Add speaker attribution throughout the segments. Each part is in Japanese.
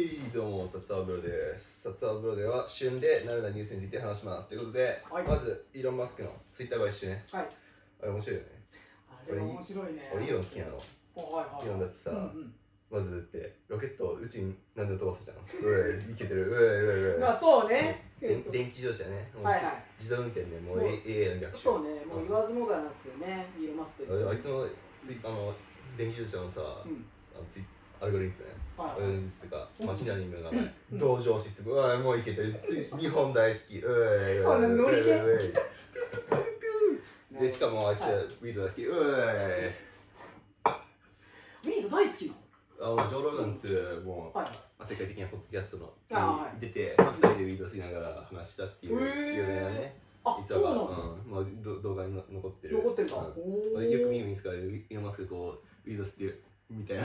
Speaker 1: はい、どうも、札沢ブロです。札沢ブロでは、旬でなるなニュースについて話します。ということで、
Speaker 2: はい
Speaker 1: まず、イーロン・マスクのツイッター買収ね。
Speaker 2: はい。
Speaker 1: あれ面白いよね。
Speaker 2: あれ面白いね。
Speaker 1: 俺、イーロン好きなの。
Speaker 2: おはいはい。
Speaker 1: イーロンだってさ
Speaker 2: うんうん
Speaker 1: まずだって、ロケットを宇宙に何でも飛ばすじゃん。うえ、いけてる。うえ、うえ、うえ。
Speaker 2: まあそうね。えっと
Speaker 1: 電電気自動車ね。
Speaker 2: はいはい。
Speaker 1: 自動運転でもう AI の逆襲。
Speaker 2: そうね。もう言わずもがななんですよね。イーロンマスク
Speaker 1: ああいつのツイあの電気自動車のさ、
Speaker 2: うん。
Speaker 1: あのツイアルゴリズムね。
Speaker 2: は。
Speaker 1: うん、ってか、
Speaker 2: うん。
Speaker 1: マシンラーニングの名前、
Speaker 2: うん。
Speaker 1: 同情システム、うわもういけてる、つい日本大好き、うえ
Speaker 2: そんなノリで？
Speaker 1: で、しかもあいつ、
Speaker 2: はい。
Speaker 1: ウィード大好き、うえ
Speaker 2: ウィード大好きな
Speaker 1: あもうジョーローガンツもう。まあ、世界的なポッドキャストの。出て、まあ、2人でウィードをしながら話したっていう有名なね、
Speaker 2: あ、
Speaker 1: 実は
Speaker 2: そうなん
Speaker 1: まあ、ど動画にの残ってる。
Speaker 2: 残ってんだ。
Speaker 1: うん。
Speaker 2: お
Speaker 1: まあよく見に使われる、イーロンマスクこう、ウィードしてるみたいな。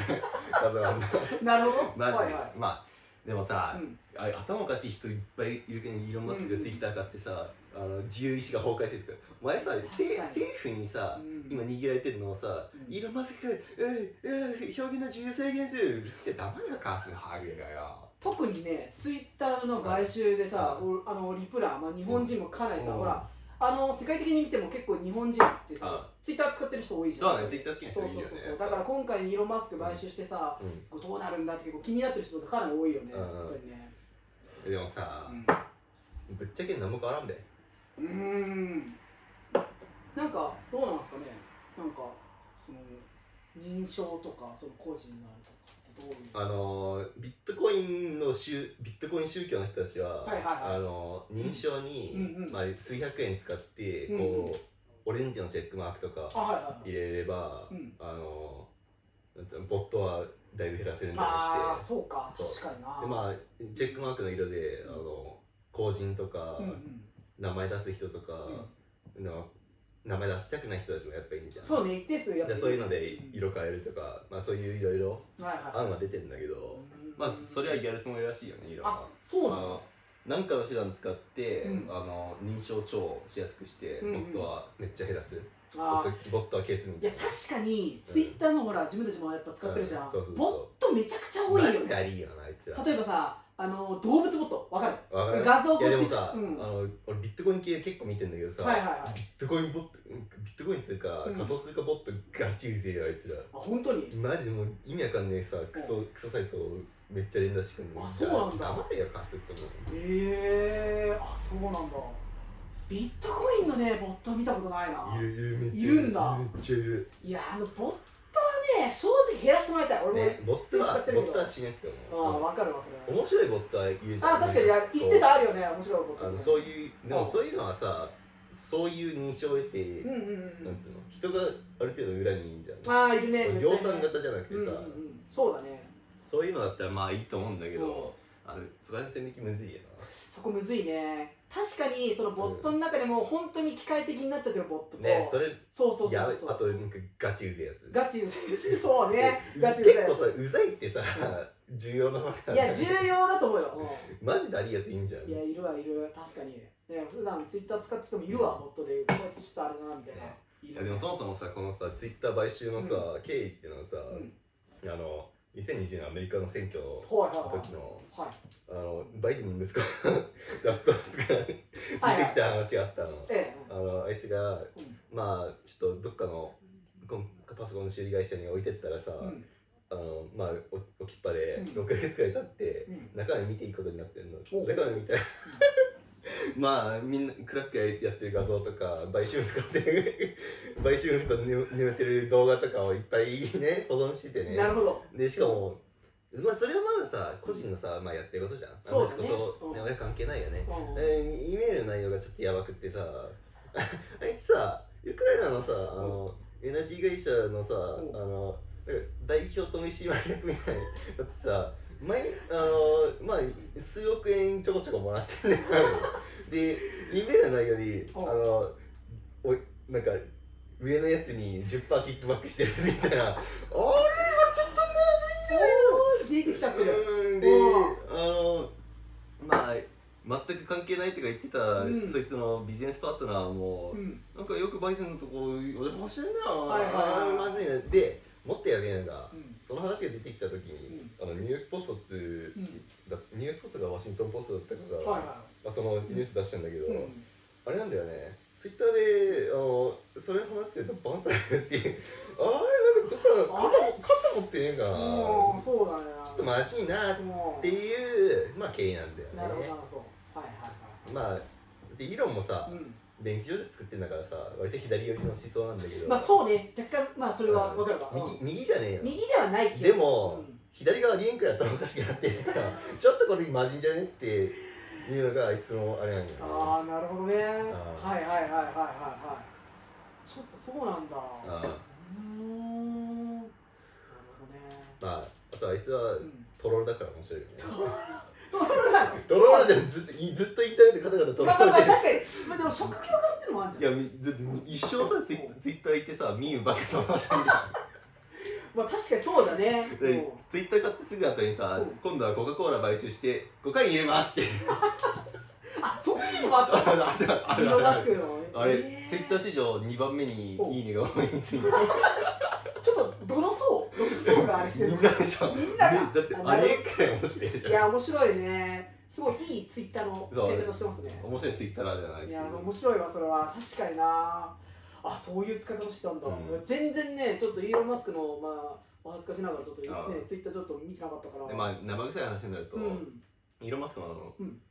Speaker 1: 画像なんだ。
Speaker 2: なるほど。
Speaker 1: マジで、
Speaker 2: はいはい。
Speaker 1: まあでもさ、
Speaker 2: うん。
Speaker 1: あ頭おかしい人いっぱいいるけどイーロン・マスクがツイッター買ってさ、あの自由意志が崩壊してるとかお前さ政府にさ、
Speaker 2: うん。
Speaker 1: 今握られてるのをさ、
Speaker 2: うん。
Speaker 1: イーロン・マスクが、ええ表現の自由制限する。うるせえ黙れよハゲがよ。
Speaker 2: 特にね、ツイッターの買収でさ、あのリプラー、まあ、日本人もかなりさ、
Speaker 1: うん。
Speaker 2: ほら、あの世界的に見ても結構日本人ってさ
Speaker 1: あ、
Speaker 2: ツイッター使ってる人多いじゃん。
Speaker 1: そうだねツイッター好きな人
Speaker 2: そう
Speaker 1: いるよね
Speaker 2: そうそうそう。だから今回イーロン・マスク買収してさ、
Speaker 1: うん
Speaker 2: こうどうなるんだって結構気になってる人がかなり多いよね。
Speaker 1: でもさ、
Speaker 2: う
Speaker 1: ぶっちゃけ何も変わらんで
Speaker 2: ん。うーん。なんかどうなんですかね。なんかその認証とかその個人のあれとか。
Speaker 1: あのービットコインの宗ビットコイン宗教の人たちは、あのー認証に、
Speaker 2: うんうん
Speaker 1: まあ、数百円使って、
Speaker 2: うん
Speaker 1: こうオレンジのチェックマークとか。入れれば、
Speaker 2: うん。
Speaker 1: あのボットはだいぶ減らせるんじゃ
Speaker 2: ああ
Speaker 1: なくて。
Speaker 2: そうか。確かにな。
Speaker 1: でまあチェックマークの色で、あの公人とか、
Speaker 2: うんうん。
Speaker 1: 名前出す人とか、の名前出したくない人たちもやっぱいいんじゃん。
Speaker 2: そうね一定数やっぱ
Speaker 1: でそういうので色変えるとか、まあ、そういういろいろ
Speaker 2: はいはい。
Speaker 1: 案は出てんだけど、
Speaker 2: うん。
Speaker 1: まあそれはやるつもりらしいよねいろんな
Speaker 2: あそうなんだ。
Speaker 1: 何かの手段使って、
Speaker 2: うん。
Speaker 1: あの認証超しやすくして、
Speaker 2: うんうん。
Speaker 1: ボットはめっちゃ減らす、
Speaker 2: あー。
Speaker 1: ボットは消すみ
Speaker 2: い
Speaker 1: たいな
Speaker 2: や確かにツイッターのほら自分たちもやっぱ使ってるじゃん。
Speaker 1: うん。そうそうそう
Speaker 2: ボットめちゃくちゃ多いよ
Speaker 1: マジ
Speaker 2: ね。
Speaker 1: だりーよなあいつら。
Speaker 2: 例えばさあの動物ボット。わかる？画像と
Speaker 1: いやでもさ、
Speaker 2: うん。
Speaker 1: あの俺ビットコイン系結構見てんだけどさ、
Speaker 2: はいはいはい。
Speaker 1: ビットコインボットビットコイン通貨、
Speaker 2: うん。
Speaker 1: 仮想通貨ボットガチうぜえよあいつら
Speaker 2: あ本当に？
Speaker 1: マジでもう意味わかんねえさクソクソサイトめっちゃ連打してくんの。
Speaker 2: あそうなんだ。
Speaker 1: 黙れよカスって思う。
Speaker 2: へえ。ー、あそうなんだ。ビットコインのねボットは見たことないな。
Speaker 1: いるいるめっちゃ
Speaker 2: いる。んだ。
Speaker 1: めっちゃいる。
Speaker 2: いやあのボッね正直減らしてもらいたい。俺も。
Speaker 1: ねボットはボットは死ねって
Speaker 2: あ
Speaker 1: 思う
Speaker 2: あわかるわそれ。
Speaker 1: 面白いボットはいるじゃん。
Speaker 2: あ確かにある一定数あるよね面白いボット
Speaker 1: あの
Speaker 2: って
Speaker 1: そういうでも
Speaker 2: うん。
Speaker 1: そういうのはさそういう認証を得て、
Speaker 2: うんうんうん。
Speaker 1: なんつうの人がある程度裏にいいんじゃん。
Speaker 2: ああいるね
Speaker 1: 量産型じゃなくてさ、
Speaker 2: うんうんうん、そうだね。
Speaker 1: そういうのだったらまあいいと思うんだけど、
Speaker 2: うん
Speaker 1: あ。のそこら辺の線引きむずいよ
Speaker 2: そこむずいね。確かにそのボットの中でも本当に機械的になっちゃってるボットと、
Speaker 1: なねそれ
Speaker 2: そうそうそ
Speaker 1: や
Speaker 2: うそう。
Speaker 1: あとなんかガチうぜえやつ。
Speaker 2: ガチそうね。
Speaker 1: で
Speaker 2: ガチ
Speaker 1: 結構さうざいってさ重要な話
Speaker 2: いや重要だと思うよ、
Speaker 1: マジでありいやついいんじゃん。
Speaker 2: うん、いやいるわいる。確かに。ね普段ツイッター使っててもいるわボットで。こいつちょっとあれだなみたいな、
Speaker 1: ね
Speaker 2: い
Speaker 1: やでもそもそもさこのさツイッター買収のさ、経緯っていうのはさ、
Speaker 2: うん。
Speaker 1: あの2020年アメリカの選挙の時の
Speaker 2: はい
Speaker 1: あのバイデンに息子のラップトップが
Speaker 2: はい
Speaker 1: 出てきた話があったの。
Speaker 2: え
Speaker 1: あのあいつが
Speaker 2: え
Speaker 1: まあちょっとどっかのパソコンの修理会社に置いてったらさ、あのまあお置きっぱで
Speaker 2: うん。
Speaker 1: 6ヶ月くらい経って、
Speaker 2: うん。
Speaker 1: 中身見ていいことになってるの。
Speaker 2: お
Speaker 1: 中身見たら まあみんなクラックやってる画像とか売春婦で売春婦と眠眠ってる動画とかをいっぱいね保存しててね。
Speaker 2: なるほど。
Speaker 1: でしかもまあそれはまださ個人のさ、まあ、やってることじゃん。
Speaker 2: そうだね。
Speaker 1: 息子と、ね
Speaker 2: うん。
Speaker 1: 親関係ないよね、
Speaker 2: うん。
Speaker 1: えー、E メールの内容がちょっとやばくってさ。あいつさウクライナのさあのエナジー会社のさ
Speaker 2: うん。
Speaker 1: あの代表取締役みたいなだってさ毎あのまあ数億円ちょこちょこもらってんだよ で E メールの内容にあ
Speaker 2: うん
Speaker 1: のおなんか上のやつに10%キックバックしてるみたいな。あれはちょっと
Speaker 2: おー出てきちゃってる。
Speaker 1: うんで
Speaker 2: うん
Speaker 1: あのまあ全く関係ないとか言ってた、
Speaker 2: うん。
Speaker 1: そいつのビジネスパートナーも、
Speaker 2: うん。
Speaker 1: なんかよくバイデンのとこお邪魔してんだよ、
Speaker 2: はいはいはい。
Speaker 1: まずいねでもっとやべえのが
Speaker 2: うん。
Speaker 1: その話が出てきた時に、あのニューヨークポストっつう、
Speaker 2: うん。
Speaker 1: だニューヨークポストがワシントンポストだったかが、
Speaker 2: はいは
Speaker 1: まあ、そのニュース出したんだけど、
Speaker 2: いうん。
Speaker 1: あれなんだよね。ツイッターであのそれ話してるとバンされるっていう。あれなんかどっか
Speaker 2: あ
Speaker 1: 肩肩持ってねえか
Speaker 2: そうだね。
Speaker 1: ちょっとまずいなっ
Speaker 2: も
Speaker 1: ていうまあ経緯なんだよね。
Speaker 2: うなるほどなるほど。はいはい
Speaker 1: まあでイロンもさ、
Speaker 2: はいうん
Speaker 1: 電気自動車作ってんだからさ割と左寄りの思想なんだけど。
Speaker 2: まあそうね。若干まあそれは分かるわ。
Speaker 1: 右右じゃねえよ。
Speaker 2: 右ではないけど
Speaker 1: でも
Speaker 2: うん。
Speaker 1: 左側リンクやったらおかしくなってる。か らちょっとこれマジんじゃねっていうのがいつもあれなんだよね。
Speaker 2: ああなるほどね。はいはいはいはいはい
Speaker 1: あ
Speaker 2: はい。ちょっとそうなんだ。
Speaker 1: あ
Speaker 2: うーん。なるほどね。
Speaker 1: まああとあいつは
Speaker 2: うん。
Speaker 1: トロールだから面白いよね
Speaker 2: トロールだ
Speaker 1: じゃん。ずっといずっとインターネットカタカタトロ
Speaker 2: まあ確かに。まあでも職業柄ってのもあるじゃん。
Speaker 1: やみずっと一生さツイツイッター行ってさミームばっか飛ばしてんじゃん
Speaker 2: まあ確かにそうだね。
Speaker 1: ツイッター買ってすぐ後にさ、
Speaker 2: うん。
Speaker 1: 今度はコカ・コーラ買収して5回入れますって。
Speaker 2: あそういうのもあっ
Speaker 1: あ
Speaker 2: た
Speaker 1: るあるあ
Speaker 2: イー
Speaker 1: ツイッター史上2番目に
Speaker 2: お
Speaker 1: いいねが多いについて
Speaker 2: ちょっとどの層どの層があれしてる
Speaker 1: みんなでしょ
Speaker 2: みんなが。
Speaker 1: ねだってあれくらい面白いじゃん。
Speaker 2: いや面白いね。すごいいいツイッターの
Speaker 1: そう
Speaker 2: 使い方してますね。
Speaker 1: 面白いツイッターじゃない
Speaker 2: いや面白いわそれは。確かにな。あそういう使い方してたんだ、
Speaker 1: うん。
Speaker 2: 俺全然ねちょっとイーロン・マスクのまあお恥ずかしながらちょっとねツイッターちょっと見てなかったから。
Speaker 1: でまあ生臭い話になると、
Speaker 2: うん。
Speaker 1: イーロン・マスクのあの、
Speaker 2: うん。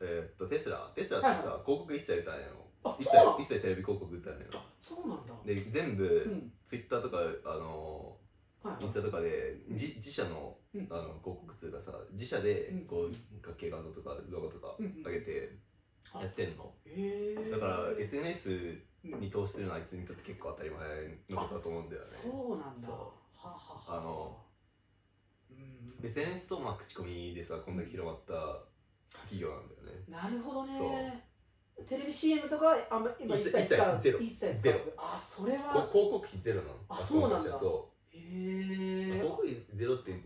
Speaker 1: えーっとテスラテスラってさ、
Speaker 2: はいは
Speaker 1: 広告一切打たないの一切一切テレビ広告打たないの
Speaker 2: あそうなんだ。
Speaker 1: で全部、
Speaker 2: うん
Speaker 1: ツイッターとかあのインスタとかでじ自社の,、
Speaker 2: うん。
Speaker 1: あの広告っていうかさ自社で
Speaker 2: うん。
Speaker 1: こう楽器画像とか動画とか上げてやってんの、だから SNS
Speaker 2: うん。
Speaker 1: に投資するのはあいつにとって結構当たり前のことだと思うんだよね。
Speaker 2: そうなんだ。あ
Speaker 1: の
Speaker 2: うん。
Speaker 1: SNS とまあ口コミでさこんだけ広まった企業なんだよね。
Speaker 2: なるほどねテレビ CM とかあんま今一
Speaker 1: 一切
Speaker 2: 切使わず
Speaker 1: ゼロ。
Speaker 2: 一切使わず
Speaker 1: ゼロ。
Speaker 2: あそれ
Speaker 1: こ
Speaker 2: は
Speaker 1: 広告費ゼロなの。
Speaker 2: あそうなんだ。
Speaker 1: そ
Speaker 2: へ
Speaker 1: う、
Speaker 2: え
Speaker 1: 広告費ゼロって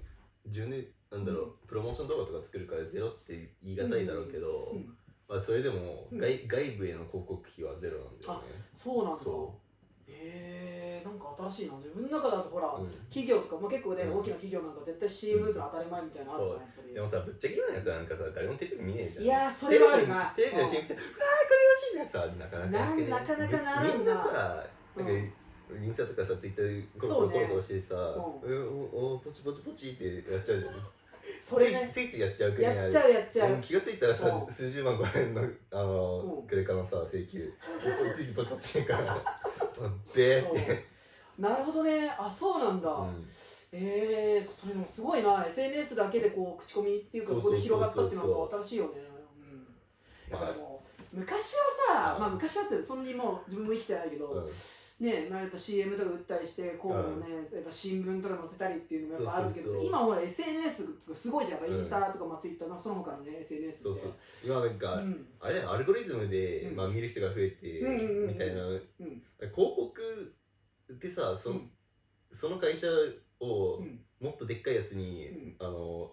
Speaker 1: 10年なんだろう、プロモーション動画とか作るからゼロって言い難いだろうけど、
Speaker 2: うん。
Speaker 1: まあ、それでも
Speaker 2: うん。
Speaker 1: 外,、外部への広告費はゼロなんだよね。
Speaker 2: そうなんだ。
Speaker 1: そ
Speaker 2: へえんか新しいな。自分の中だとほら、
Speaker 1: うん。
Speaker 2: 企業とか、まあ、結構ね、
Speaker 1: うん。
Speaker 2: 大きな企業なんか絶対 CM 打つの当たり前みたいなのあるじゃんやっぱり。
Speaker 1: でもさぶっちゃけ今のやつはなんかさ誰もテレビ見ねえじゃん。
Speaker 2: いやーそれはあるな。
Speaker 1: テレビの CM って「うわーこれ欲しいね」さなかなかやって。ね
Speaker 2: ななかなかならんな。
Speaker 1: みんなさなんか、
Speaker 2: うん。
Speaker 1: インスタとかさツイッターでコロコロコロコロしてさ「
Speaker 2: う
Speaker 1: おおポチポチポチ」ってやっちゃうじゃん。
Speaker 2: それね。
Speaker 1: ついついついやっちゃう国
Speaker 2: やっちゃうやっちゃう。
Speaker 1: も気がついたらさ
Speaker 2: うん。
Speaker 1: 数十万5円のあの
Speaker 2: うん。
Speaker 1: クレカのさ請求。ついついポチポチしてるからべーって
Speaker 2: なるほどね。あそうなんだ、
Speaker 1: うん。
Speaker 2: えー、それでもすごいな。SNS だけでこう口コミっていうか
Speaker 1: そ
Speaker 2: こで広がったっていうのは新しいよね、うん、やっぱでも昔はさ、
Speaker 1: うん。
Speaker 2: まあ昔はってそんなにもう自分も生きてないけど、
Speaker 1: うん
Speaker 2: ねまあやっぱ CM とか打ったりしてこうね、やっぱ新聞とか載せたりっていうのもやっぱあるけど今ほら SNS がすごいじゃん。やっぱインスタとか、まあ、ツイッターのその他のね SNS
Speaker 1: そうそう。今なんか、
Speaker 2: うん。
Speaker 1: あれアルゴリズムで、
Speaker 2: うん。
Speaker 1: まあ、見る人が増えて、
Speaker 2: うんうんうんうん。
Speaker 1: みたいな、
Speaker 2: うん。
Speaker 1: 広告ってさそ,、
Speaker 2: うん。
Speaker 1: その会社を
Speaker 2: うん。
Speaker 1: もっとでっかいやつに、
Speaker 2: うん。
Speaker 1: あの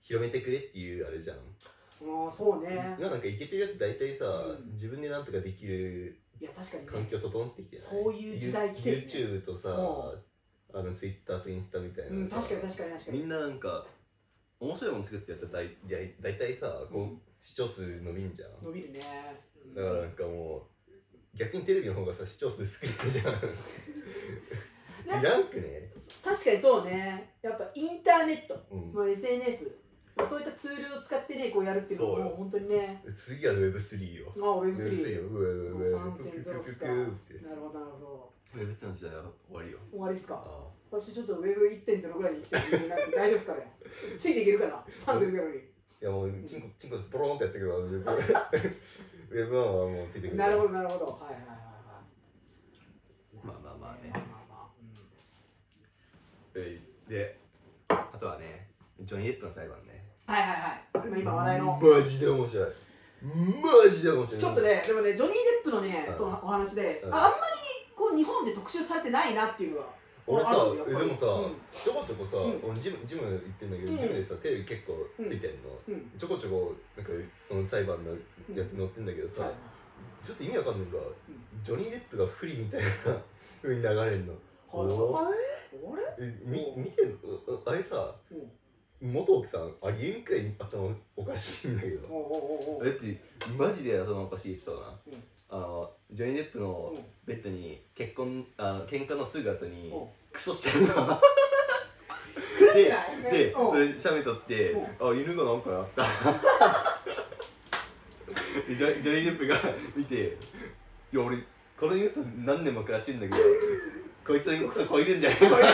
Speaker 1: 広めてくれっていうあれじゃん、
Speaker 2: ああそうね。
Speaker 1: 今なんかイケてるやつ大体さ、
Speaker 2: うん。
Speaker 1: 自分でなんとかできる
Speaker 2: いや確かにね。
Speaker 1: 環境整ってきてない？
Speaker 2: そういう時代来てるね。
Speaker 1: YouTube とさ、
Speaker 2: う。
Speaker 1: あの Twitter とインスタみたいな
Speaker 2: うん、
Speaker 1: さ
Speaker 2: 確かに確かに確かに。
Speaker 1: みんななんか面白いもの作ってやったら大体さこう、
Speaker 2: うん。
Speaker 1: 視聴数伸びんじゃん。
Speaker 2: 伸びるね、うん。
Speaker 1: だからなんかもう逆にテレビの方がさ視聴数少ないじゃん。いらんくね？
Speaker 2: 確かにそうね。やっぱインターネット、
Speaker 1: うん。
Speaker 2: まあ、SNS まあそういったツールを使ってねこうやるっていうのはもう本当にね。
Speaker 1: 次は Web3 よ。
Speaker 2: ああ Web3
Speaker 1: Web3 よ。
Speaker 2: もう
Speaker 1: Web3
Speaker 2: 3.0っすか。なるほどなるほど。
Speaker 1: Web2 の時代は終わりよ。
Speaker 2: 終わりっすか？
Speaker 1: あ
Speaker 2: 私ちょっと Web1.0 ぐらいに来てるんて大丈夫っすかね？ついていけるかな？3.0ぐらい
Speaker 1: いやもうチンコチンコポロンってやったけど Web1 はもうついてくる
Speaker 2: になるほどなるほど。はいはいはいはい
Speaker 1: まあまあまあね。
Speaker 2: まあまあまあ、
Speaker 1: であとはねジョニー・デップの裁判ね
Speaker 2: はいはいはい。今今話題の。
Speaker 1: マジで面白い。マジで面白い。
Speaker 2: ちょっとねでもねジョニー・デップのね
Speaker 1: うん。
Speaker 2: そのお話で、
Speaker 1: うん。
Speaker 2: あんまりこう日本で特集されてないなっていうのは
Speaker 1: 俺さでもさ、
Speaker 2: うん。
Speaker 1: ちょこちょこさ、ジムジム行ってんだけど、
Speaker 2: うん。
Speaker 1: ジムでさテレビ結構ついてんの、
Speaker 2: うん。
Speaker 1: ちょこちょこなんかその裁判のやつ載ってんだけどさ、
Speaker 2: はい。
Speaker 1: ちょっと意味わかんないのが、
Speaker 2: ん。
Speaker 1: ジョニー・デップが不利みたいな風に流れんの。お
Speaker 2: あれ？
Speaker 1: 見てああれさ
Speaker 2: うん
Speaker 1: 元奥さんありえんくらい頭おかしいんだけど。
Speaker 2: おうおうおうおう。
Speaker 1: だってマジで頭おかしいエピソードな、
Speaker 2: うん。
Speaker 1: あのジョニー・デップの
Speaker 2: うん。
Speaker 1: ベッドに結婚あの喧嘩のすぐ後に
Speaker 2: うん。
Speaker 1: クソしてる
Speaker 2: ない
Speaker 1: で
Speaker 2: うん。
Speaker 1: それ写メ撮って
Speaker 2: う
Speaker 1: あ犬がなんかやった。でジョジョニー・デップが 見ていや俺この犬と何年も暮らしてんだけどこいつにクソこいるんじゃない
Speaker 2: これ
Speaker 1: い。や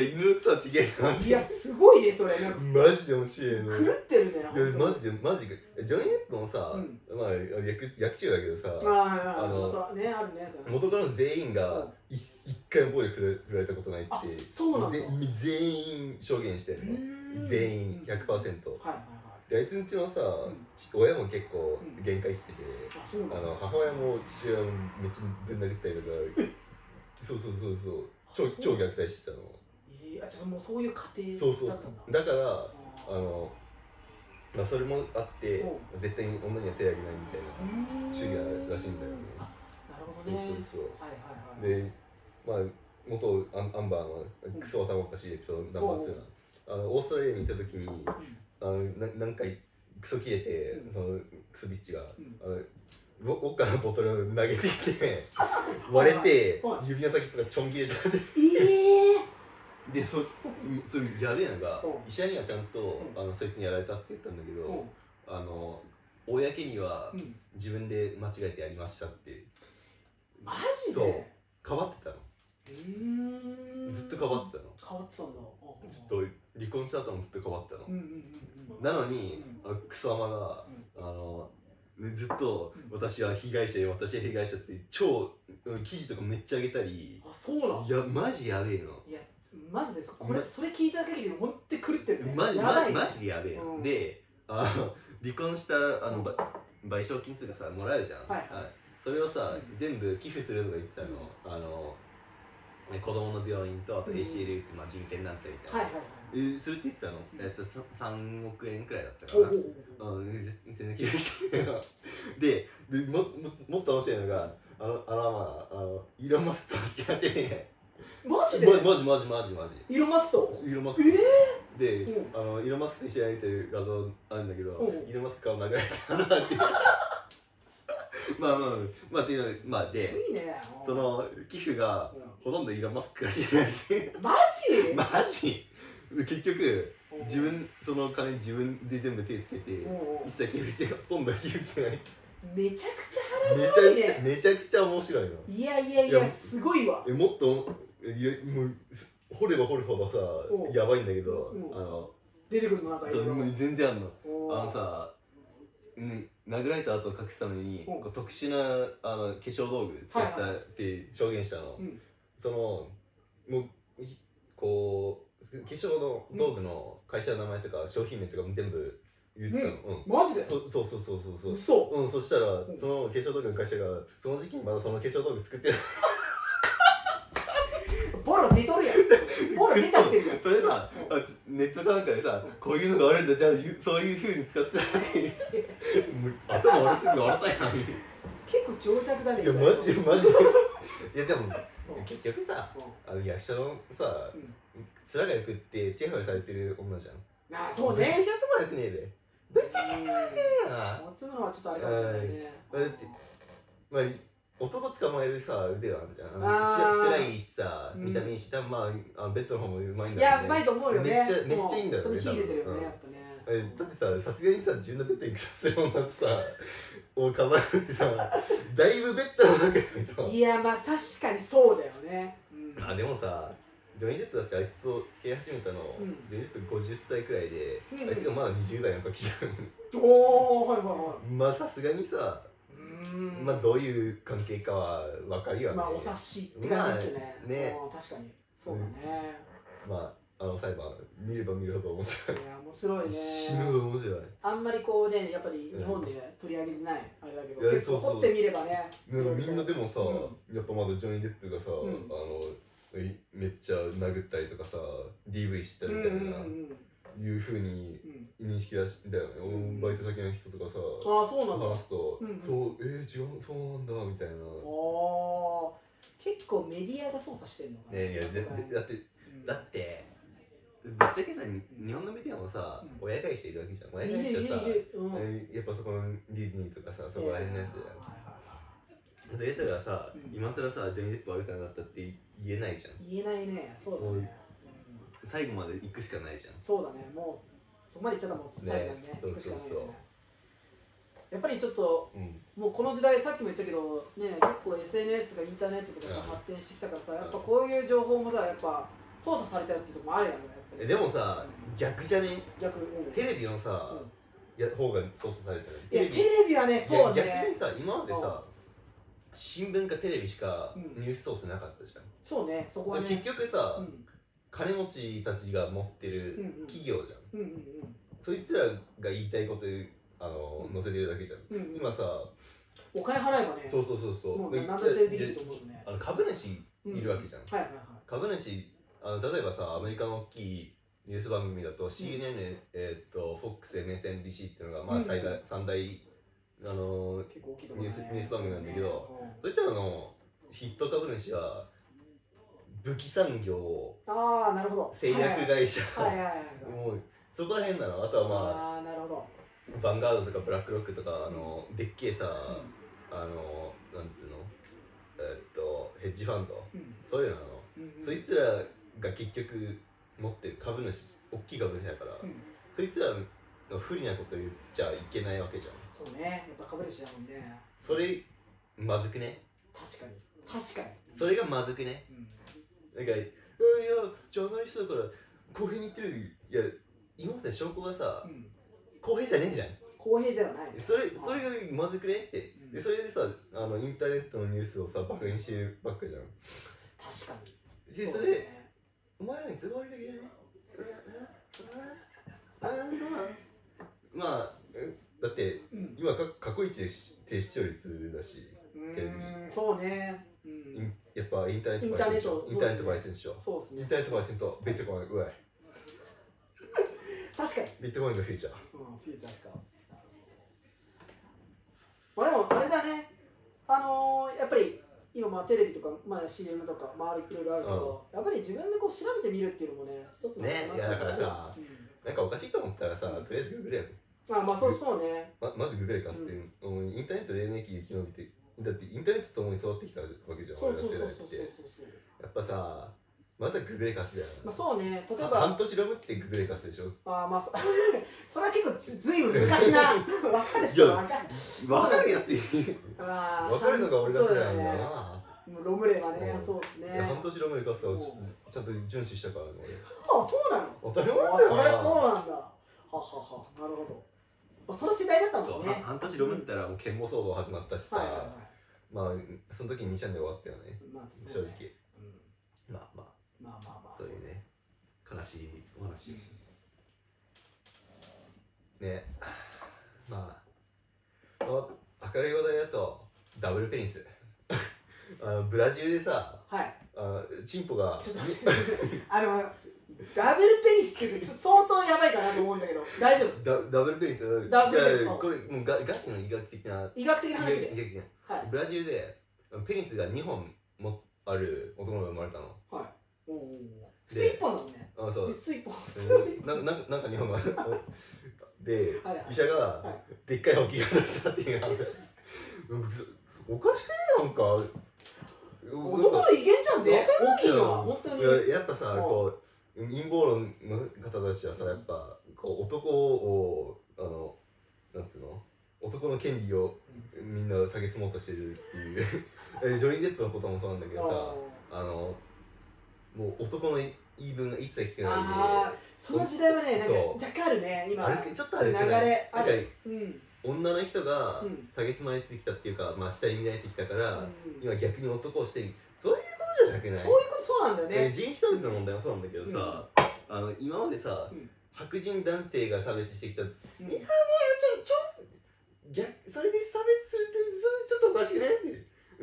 Speaker 1: 犬のクソはちげえない
Speaker 2: やすごいねそれ。なんか
Speaker 1: マジで面白いの
Speaker 2: 狂ってるね
Speaker 1: いやマジでマジで。ジョニー・デップもさ、
Speaker 2: うん。
Speaker 1: まあ役役中だけどさ、
Speaker 2: ああ
Speaker 1: あの
Speaker 2: そうねあるね
Speaker 1: 元からの全員
Speaker 2: うん。
Speaker 1: が一一回も暴力振られたことないって
Speaker 2: あそうなんだ。
Speaker 1: ぜ全員証言してるの。
Speaker 2: うん。
Speaker 1: 全員100%
Speaker 2: はいはいはい。
Speaker 1: であいつんちのさ、
Speaker 2: ん。
Speaker 1: ち親も結構
Speaker 2: うん。
Speaker 1: 限界来てて、
Speaker 2: うなんだ。
Speaker 1: あの母親も父親もめっちゃぶん殴ったりとかそうそうそうそう。超超虐待してたの。
Speaker 2: えーあじゃあもうそういう家庭
Speaker 1: そうそう
Speaker 2: だったんだ
Speaker 1: だから
Speaker 2: あ
Speaker 1: あのまあそれもあって
Speaker 2: う。
Speaker 1: 絶対に女には手を挙げないみたいな
Speaker 2: うん。
Speaker 1: 主義らしいんだよね。
Speaker 2: あなるほ
Speaker 1: そう
Speaker 2: どね。
Speaker 1: そうそう
Speaker 2: はいはいはい。
Speaker 1: で、まあ、元アンアンバーのクソ頭おかしいエピソードナンバー2な、あのオーストラリアに行った時に
Speaker 2: うん。
Speaker 1: あのな何回クソ切れて、
Speaker 2: うん。
Speaker 1: そのクソビッチが、
Speaker 2: ん。
Speaker 1: あのウォッカのボトルを投げてきて 割れて指の先とかちょん切れたんで
Speaker 2: ええ
Speaker 1: でそ それやべえのが
Speaker 2: うん。
Speaker 1: 医者にはちゃんと、
Speaker 2: うん。
Speaker 1: あのそいつにやられたって言ったんだけど、
Speaker 2: うん。
Speaker 1: あの公には
Speaker 2: うん。
Speaker 1: 自分で間違えてやりましたって。
Speaker 2: マジ
Speaker 1: そう。
Speaker 2: で
Speaker 1: かばってたの。
Speaker 2: うー。ん
Speaker 1: ずっとかばってたの。
Speaker 2: 変わってたんだ。あ
Speaker 1: ずっと離婚した後もずっとかばってたの。
Speaker 2: うんうんうんうん。
Speaker 1: なのに、
Speaker 2: う
Speaker 1: あのクソアマが、あのねずっと
Speaker 2: うん。
Speaker 1: 私は被害者よ私は被害者って超うん記事とかめっちゃ上げたり
Speaker 2: あそうなん
Speaker 1: いやマジやべえの。
Speaker 2: いやマジでそこれ
Speaker 1: ま
Speaker 2: それ聞いた限りで本当に狂ってるね。
Speaker 1: マジ
Speaker 2: やばいね
Speaker 1: マジでやべえの、
Speaker 2: うん。
Speaker 1: であの離婚したあの、ば賠償金とかさもらうじゃん、
Speaker 2: はい。
Speaker 1: それをさ、
Speaker 2: うん
Speaker 1: 全部寄付するとか言ってたの、あのね子供の病院とあと
Speaker 2: うん。
Speaker 1: ACL ってまあ人権団体みたいな、
Speaker 2: はいはいはい。
Speaker 1: えーするって言ってたの、
Speaker 2: うん。
Speaker 1: えっとさ3億円くらいだったかな。
Speaker 2: おう
Speaker 1: ん、ぜ全然寄付してるよ。ででもももっと面白いのがあのあのまああのイーロン・マスクと付き合ってね
Speaker 2: マジで？
Speaker 1: マジマジマジマジマジ。
Speaker 2: イーロンマスクと
Speaker 1: イーロン・マスク
Speaker 2: え
Speaker 1: で、
Speaker 2: うん。
Speaker 1: あのイーロン・マスクと一緒に歩いてる画像あるんだけど、
Speaker 2: うん。
Speaker 1: イーロン・マスク顔殴られたなってまあまあまあっていうのまあで
Speaker 2: いいね。
Speaker 1: その寄付が
Speaker 2: うん。
Speaker 1: ほとんどイーロン・マスクから来てないって
Speaker 2: マジ？
Speaker 1: マジ？結局
Speaker 2: うん。
Speaker 1: 自分その金自分で全部手つけて
Speaker 2: うんうん。
Speaker 1: 一切寄付してほとんど寄付してない。
Speaker 2: めちゃくちゃ
Speaker 1: めちゃくちゃめちゃくちゃ面白いの。
Speaker 2: いやいやい
Speaker 1: いや
Speaker 2: やすごいわ。
Speaker 1: えもっといやもうす掘れば掘るほどさ
Speaker 2: う。ん
Speaker 1: やばいんだけど
Speaker 2: う。ん
Speaker 1: あの
Speaker 2: 出てくるのなんかいろいろ。
Speaker 1: そうもう全然あんの。
Speaker 2: おー
Speaker 1: あのさね殴られた後を隠すために
Speaker 2: う。ん
Speaker 1: こう特殊なあの化粧道具使ったって証言したの、
Speaker 2: うん。
Speaker 1: そのもういこう化粧の道具の会社の名前とか商品名とかも全部言ってたの、うん。
Speaker 2: マジで？
Speaker 1: そそうそうそうそうそう。
Speaker 2: 嘘。
Speaker 1: うん、そしたら、
Speaker 2: ん。
Speaker 1: その化粧道具の会社がその時期にまだその化粧道具作ってない
Speaker 2: ボロ出とるやんボロ出ちゃってるやん
Speaker 1: それさ、ネットかなんかでさこういうのがあるんだ。じゃあゆそういうふうに使ってたって。もう頭悪すぎて笑ったやん。い
Speaker 2: 結構情弱だね。
Speaker 1: やマジでマジで。いやでも
Speaker 2: うん。
Speaker 1: 結局さ
Speaker 2: うん。
Speaker 1: あの役者のさ
Speaker 2: うん。
Speaker 1: 面が良くってチェファされてる女じゃん。
Speaker 2: あそうね。
Speaker 1: ぶっちゃけ頭良くねえべぶっちゃけ頭良くねえな。
Speaker 2: 持つのはちょっとあれかもしれないね。
Speaker 1: だってまあ男捕まえるさ腕はあるじゃん。つらいしさ
Speaker 2: うん。
Speaker 1: 見た目いいし多分まああのベッドの方もうまいん
Speaker 2: い
Speaker 1: だろうね
Speaker 2: やうまいと思うよね。
Speaker 1: めっちゃめっちゃいいんだよね
Speaker 2: それ秀でてるよねやっぱね。
Speaker 1: えだってささすがにさ自分のベッドに行くさせる女 ってさをかばうってさだいぶベッドの中ないと。
Speaker 2: いやまあ確かにそうだよね。うん。
Speaker 1: あでもさジョニー・デップだってあいつと付き合い始めたの、
Speaker 2: うん。
Speaker 1: ジョニー・デップ50歳くらいで、
Speaker 2: うん。
Speaker 1: あいつがまだ20代の時じゃ
Speaker 2: おおはいはいはい。
Speaker 1: ん まあさすがにさ、
Speaker 2: うーん。
Speaker 1: まあどういう関係かは分かるよね。
Speaker 2: まあお察しって感じですよね。
Speaker 1: まあね。
Speaker 2: うん確かに。そうだね。
Speaker 1: まああの裁判見れば見るほど面白い。
Speaker 2: いや面白いね。
Speaker 1: 死ぬほど面白い。
Speaker 2: あんまりこうねやっぱり日本で取り上げてないあれだけど掘ってみればね
Speaker 1: ねみんなでもさ、
Speaker 2: う
Speaker 1: やっぱまだジョニー・デップがさ、
Speaker 2: ん。
Speaker 1: あのいめっちゃ殴ったりとかさ DV した
Speaker 2: うん
Speaker 1: みたいな、
Speaker 2: うんうんうん
Speaker 1: いうふうに
Speaker 2: うん。
Speaker 1: 認識らしだよね、
Speaker 2: うん。
Speaker 1: バイト先の人とかさ
Speaker 2: ああそうなんだ。
Speaker 1: 話すと、
Speaker 2: うんうん。
Speaker 1: そうえー、違うそうなんだみたいな。
Speaker 2: おー。結構メディアが操作してんのかな。
Speaker 1: ねいや全然だって
Speaker 2: うん。
Speaker 1: だってぶっちゃけさ日本のメディアもさ、
Speaker 2: うん。
Speaker 1: 親会社いるわけじゃん。親会社さやっぱそこのディズニーとかさそこら辺のやつじゃん。
Speaker 2: はいはいはい。
Speaker 1: そいつらがさ、
Speaker 2: うん。
Speaker 1: 今更さジョニー・デップ悪くなかったって言えないじゃん。
Speaker 2: 言えないね。そうだね、うん
Speaker 1: 最後まで行くしかないじゃん。
Speaker 2: そうだねもうそこまでいっちゃったらもう最後にね
Speaker 1: ね
Speaker 2: 行くしかないやっぱりちょっと
Speaker 1: うん。
Speaker 2: もうこの時代さっきも言ったけどね結構 SNS とかインターネットとかさ、
Speaker 1: うん。
Speaker 2: 発展してきたからさやっぱこういう情報もさやっぱ操作されちゃうっていうところもあるやんね。
Speaker 1: でもさ逆じゃね？
Speaker 2: 逆、うん、
Speaker 1: テレビのさ、や方が操作されてる
Speaker 2: いやテレビはねそうね。
Speaker 1: 逆にさ今までさ新聞かテレビしか
Speaker 2: うん。
Speaker 1: ニュースソースなかったじゃん、
Speaker 2: そうねそこはね。
Speaker 1: 結局さ、
Speaker 2: うん
Speaker 1: 金持ちたちが持って
Speaker 2: うん
Speaker 1: る
Speaker 2: うん。
Speaker 1: 企業じゃん、
Speaker 2: うんうん
Speaker 1: そいつらが言いたいことあの、
Speaker 2: うん。
Speaker 1: 載せてるだけじゃん、
Speaker 2: うんうん。
Speaker 1: 今さ
Speaker 2: お金払えばね。
Speaker 1: そうそうそうそう。で
Speaker 2: もう何だってできる
Speaker 1: で
Speaker 2: と思うよね。
Speaker 1: あの株主いるわけじゃん、
Speaker 2: はいはいはい。
Speaker 1: 株主あの例えばさアメリカの大きいニュース番組だと CNN、えーっと FOX、MSNBC っていうのがまあ最大、
Speaker 2: うん。
Speaker 1: 三大あの
Speaker 2: 結構大きいところだね。
Speaker 1: ニュース番組なんだけど
Speaker 2: そうね。
Speaker 1: そしたらのヒット株主は武器産業
Speaker 2: うんああなるほど。
Speaker 1: 製薬会社、
Speaker 2: はい。はい
Speaker 1: もうそこら辺なのあとはまあ
Speaker 2: ああなるほど。
Speaker 1: ヴァンガードとかブラックロックとかあのでっけえさ、
Speaker 2: う
Speaker 1: あのなんつうの？えーっとヘッジファンド。
Speaker 2: んうん。
Speaker 1: そういうのなの、
Speaker 2: うんうん。
Speaker 1: そいつらが結局持ってる株主大きい株主だから、
Speaker 2: うん。
Speaker 1: そいつらの不利なこと言っちゃいけないわけじゃん。
Speaker 2: そうね。やっぱ株主だもんね。
Speaker 1: それまずくね？
Speaker 2: 確かに。確かに。
Speaker 1: それがまずくね？
Speaker 2: うん
Speaker 1: なんか「いやいやジャーナリストだから公平に言ってるいや今まで証拠がさ
Speaker 2: うん。
Speaker 1: 公平じゃねえじゃん。
Speaker 2: 公平ではない。
Speaker 1: それそれがまずくね？って。
Speaker 2: うん。
Speaker 1: でそれでさあのインターネットのニュースをさバカにしてるばっかじゃん。
Speaker 2: 確かに。
Speaker 1: でそれ
Speaker 2: ね。
Speaker 1: お前らに都合悪いだけじゃね？まあうんだって
Speaker 2: うん。
Speaker 1: 今か過去一でし低視聴率だし
Speaker 2: うーんそうね。う
Speaker 1: イ
Speaker 2: ん
Speaker 1: ンやっぱインターネット
Speaker 2: インターネット
Speaker 1: インターネット焙煎でしょ？
Speaker 2: そうですね。
Speaker 1: インターネット焙煎とビットコインうわい。
Speaker 2: 確かに。
Speaker 1: ビットコインのフューチャー。
Speaker 2: うんフューチャーですか？まあでもあれだね。あのー、やっぱり今まあテレビとか、まあ、CM とかまあいろいろあるけど、やっぱり自分でこう調べてみるっていうのもね一つの
Speaker 1: ねいやだからさ
Speaker 2: うん。
Speaker 1: なんかおかしいと思ったらさ、
Speaker 2: うん
Speaker 1: とりあえずググれよ
Speaker 2: あまあそうそうね。
Speaker 1: ままずググれかすっていう、うんインターネット黎明期で生き延びてだってインターネットともに育ってきたわけじゃん。
Speaker 2: そうそうそうそうそう。そうそう
Speaker 1: やっぱさまずはググレカスだよ
Speaker 2: まあそうね。例え
Speaker 1: は
Speaker 2: ば
Speaker 1: 半年ロムってググレカスでしょ？
Speaker 2: あまあそ それは結構ずずいぶん昔な。分かる人は分かる。
Speaker 1: 分かるやつ分かるのが俺だけだ
Speaker 2: よね。
Speaker 1: な
Speaker 2: もうロムレはね
Speaker 1: うん。
Speaker 2: そうですね。
Speaker 1: 半年ロムレカスは
Speaker 2: うん。
Speaker 1: ちちゃんと遵守したからね
Speaker 2: あそうなの？
Speaker 1: 俺当たり前
Speaker 2: あそ
Speaker 1: だよな。
Speaker 2: れそうなんだ。はははなるほど、まあ、その世代だったもんね。
Speaker 1: 半年ロムったらもう剣謀騒動始まったしさ、
Speaker 2: はいはいはい
Speaker 1: まあその時に2チャンネル終わったよね。
Speaker 2: まあ
Speaker 1: 正
Speaker 2: そうね。
Speaker 1: 直。
Speaker 2: うん。
Speaker 1: まあまあ。
Speaker 2: まあまあまあ。
Speaker 1: そういうね悲しいお話。ね。まあ、まあ、明るい話題だとダブルペニス。あのブラジルでさ
Speaker 2: はい。
Speaker 1: あチンポが
Speaker 2: ちょっと待って。あのダブルペニスって言っと相当やばいかなと思うんだけど。大丈夫？
Speaker 1: ダダブルペニス？
Speaker 2: ダブルペニス
Speaker 1: いやこれもうガガチの医学的な。
Speaker 2: 医学的な
Speaker 1: 医学
Speaker 2: 話で
Speaker 1: 的な。
Speaker 2: はい
Speaker 1: ブラジルでペニスが2本もある男の子が生まれたの。
Speaker 2: はい。おお普通
Speaker 1: で
Speaker 2: 一本だね。
Speaker 1: あそう。
Speaker 2: 普通一本普通
Speaker 1: うん。ななんかなんか日本が で
Speaker 2: はいはい。
Speaker 1: 医者が
Speaker 2: は
Speaker 1: でっかい大きいが出したっていう話。う んおかしくねなんか。
Speaker 2: 男の威厳じゃん。ね大きいのは本当に。
Speaker 1: いややっぱさ
Speaker 2: うん
Speaker 1: こう陰謀論の方たちはさやっぱこう男をあのなんつうの？男の権利をみんな下げすもうとしてるっていう。えジョニー・デップのこともそうなんだけどさあのもう男の言い分が一切聞けない
Speaker 2: あーその時代はねなんか若干あるね今。
Speaker 1: であれちょっとあれ
Speaker 2: 流れある。うん。
Speaker 1: 女の人が
Speaker 2: うん。
Speaker 1: 下げすまれてきたっていうか、まあ、下に見られてきたから、
Speaker 2: うん。
Speaker 1: 今逆に男をしてそういうことじゃなくない？
Speaker 2: そういうことそうなんだよ
Speaker 1: えー
Speaker 2: ね
Speaker 1: 人種差別の問題もそうなんだけどさ、あの今までさ、
Speaker 2: うん。
Speaker 1: 白人男性が差別してきた、いや
Speaker 2: うん
Speaker 1: もうちょちょ逆それで差別するってそれちょっとおかしくね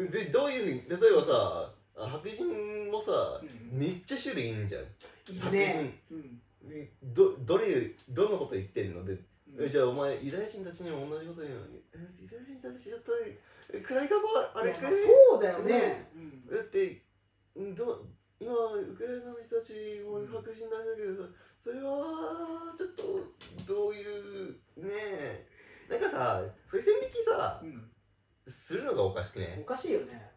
Speaker 1: って。でどういうふうに例えばさあ白人もさ、
Speaker 2: うん。
Speaker 1: めっちゃ種類いいんじゃん。
Speaker 2: いい
Speaker 1: 白
Speaker 2: ね
Speaker 1: 人。
Speaker 2: うん
Speaker 1: でどどれどのこと言ってんの？で、
Speaker 2: うん。
Speaker 1: えじゃあお前ユダヤ人たちにも同じこと言うのに。えユダヤ人たちちょっと暗い過去あれ
Speaker 2: い？やまあ
Speaker 1: くれ
Speaker 2: そうだよね。
Speaker 1: だってんど今ウクライナの人たちも白人なんだけどさそれはちょっとどういうねえ。なんかさそういう線引きさ
Speaker 2: うん。
Speaker 1: するのがおかしく
Speaker 2: お
Speaker 1: ね
Speaker 2: かしいよね。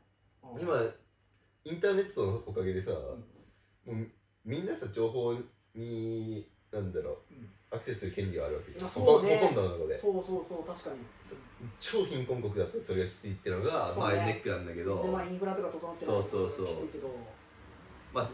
Speaker 2: うん。
Speaker 1: 今インターネットのおかげでさ、もうみんなさ情報になんだろう
Speaker 2: うん。
Speaker 1: アクセスする権利があるわけじゃん。
Speaker 2: あそうね。
Speaker 1: ほとんどのとこで。
Speaker 2: そうそうそう確かに。
Speaker 1: 超貧困国だったらそれがきついってのが、
Speaker 2: そうね。
Speaker 1: まあネックなんだけど。
Speaker 2: でまあインフラとか整ってない
Speaker 1: そうそうそう。
Speaker 2: きついけど
Speaker 1: まあ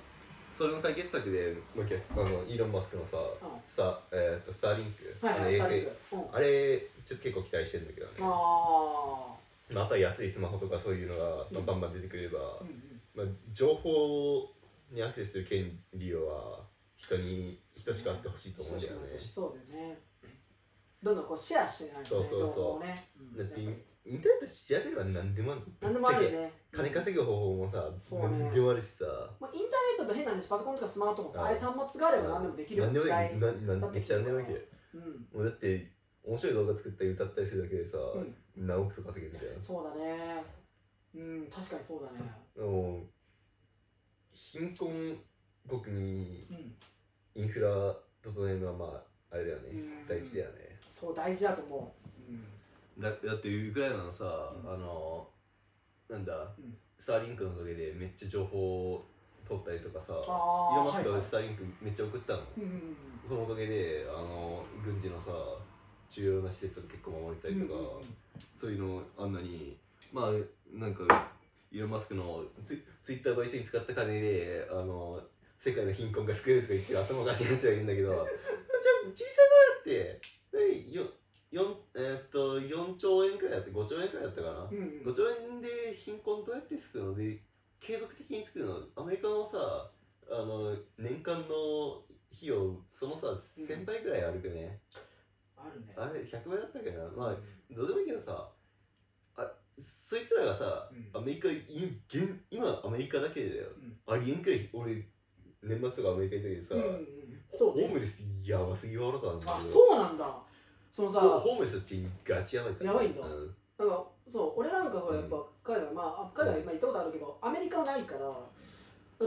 Speaker 1: それの解決策でもう一回あのイーロン・マスクのさ、
Speaker 2: うん。
Speaker 1: さえー、とスターリンク、
Speaker 2: はいはい
Speaker 1: あの衛星。
Speaker 2: サリンク。うん。
Speaker 1: あれちょっと結構期待してるんだけどね。
Speaker 2: あ
Speaker 1: また安いスマホとかそういうのが、まあ
Speaker 2: うん。
Speaker 1: バンバン出てくれば、
Speaker 2: あうんうん。
Speaker 1: まあ、情報にアクセスする権利は人に人しかあってほしいと思うんだよね。
Speaker 2: そうだよね。どんどんこうシェアしてないとね
Speaker 1: そうそうそう。だってインターネット調べれば何でもある
Speaker 2: 何でもあるね
Speaker 1: け。金稼ぐ方法もさ、
Speaker 2: そうね。
Speaker 1: 何でもあるしさ。
Speaker 2: まあ、インターネットと変な話パソコンとかスマートフォンと
Speaker 1: うん
Speaker 2: ああいう端末があれば何でもできるよう
Speaker 1: 何でもできたら何でもいける
Speaker 2: うん。
Speaker 1: もうだって面白い動画作ったり歌ったりするだけでさ、
Speaker 2: うん。
Speaker 1: 何億と稼げるみたいな。
Speaker 2: そうだね。うん確かにそうだね。
Speaker 1: もう貧困国に
Speaker 2: うん。
Speaker 1: インフラ整えるのはまああれだよね、
Speaker 2: うん。
Speaker 1: 大事だよね。
Speaker 2: そう大事だと思う。うん。
Speaker 1: だだってウクライナのさ、
Speaker 2: うん。
Speaker 1: あのなんだ、
Speaker 2: うん。
Speaker 1: スターリンクのおかげでめっちゃ情報通ったりとかさイロン・マスク
Speaker 2: はいはい。
Speaker 1: がスターリンクめっちゃ送ったの、
Speaker 2: うんうん。
Speaker 1: そのおかげであの軍事のさ重要な施設を結構守れたりとか、
Speaker 2: うんうんうん。
Speaker 1: そういうのあんのにまあなんかイーロン・マスクのツイツイッターと一緒に使った金であの世界の貧困が救えるとか言ってる頭おかしいやつがいるんだけど じゃあ実際どうやってえよよんえーっと4兆円くらいだって5兆円くらいだったかな、
Speaker 2: うんうん。
Speaker 1: 5兆円で貧困どうやって救うの？で継続的に救うの？アメリカのさあの年間の費用そのさ1000倍ぐらいあるけどね、
Speaker 2: あるね。
Speaker 1: あれ100倍だったっけな？まあどうでもいいけどさあそいつらがさ、
Speaker 2: うん。
Speaker 1: アメリカい現今アメリカだけでだよ、
Speaker 2: うん。
Speaker 1: ありえんくらい俺年末とかアメリカ行ったけどさ、ホームレスやばすぎ笑ったんだけど。
Speaker 2: あそうなんだ。そのさ
Speaker 1: ホホームレスたちガチやばいから。
Speaker 2: やばいんだ。
Speaker 1: うん。
Speaker 2: なんかそう俺なんかほらやっぱ海外まああ海外まあ行ったことあるけどアメリカはないから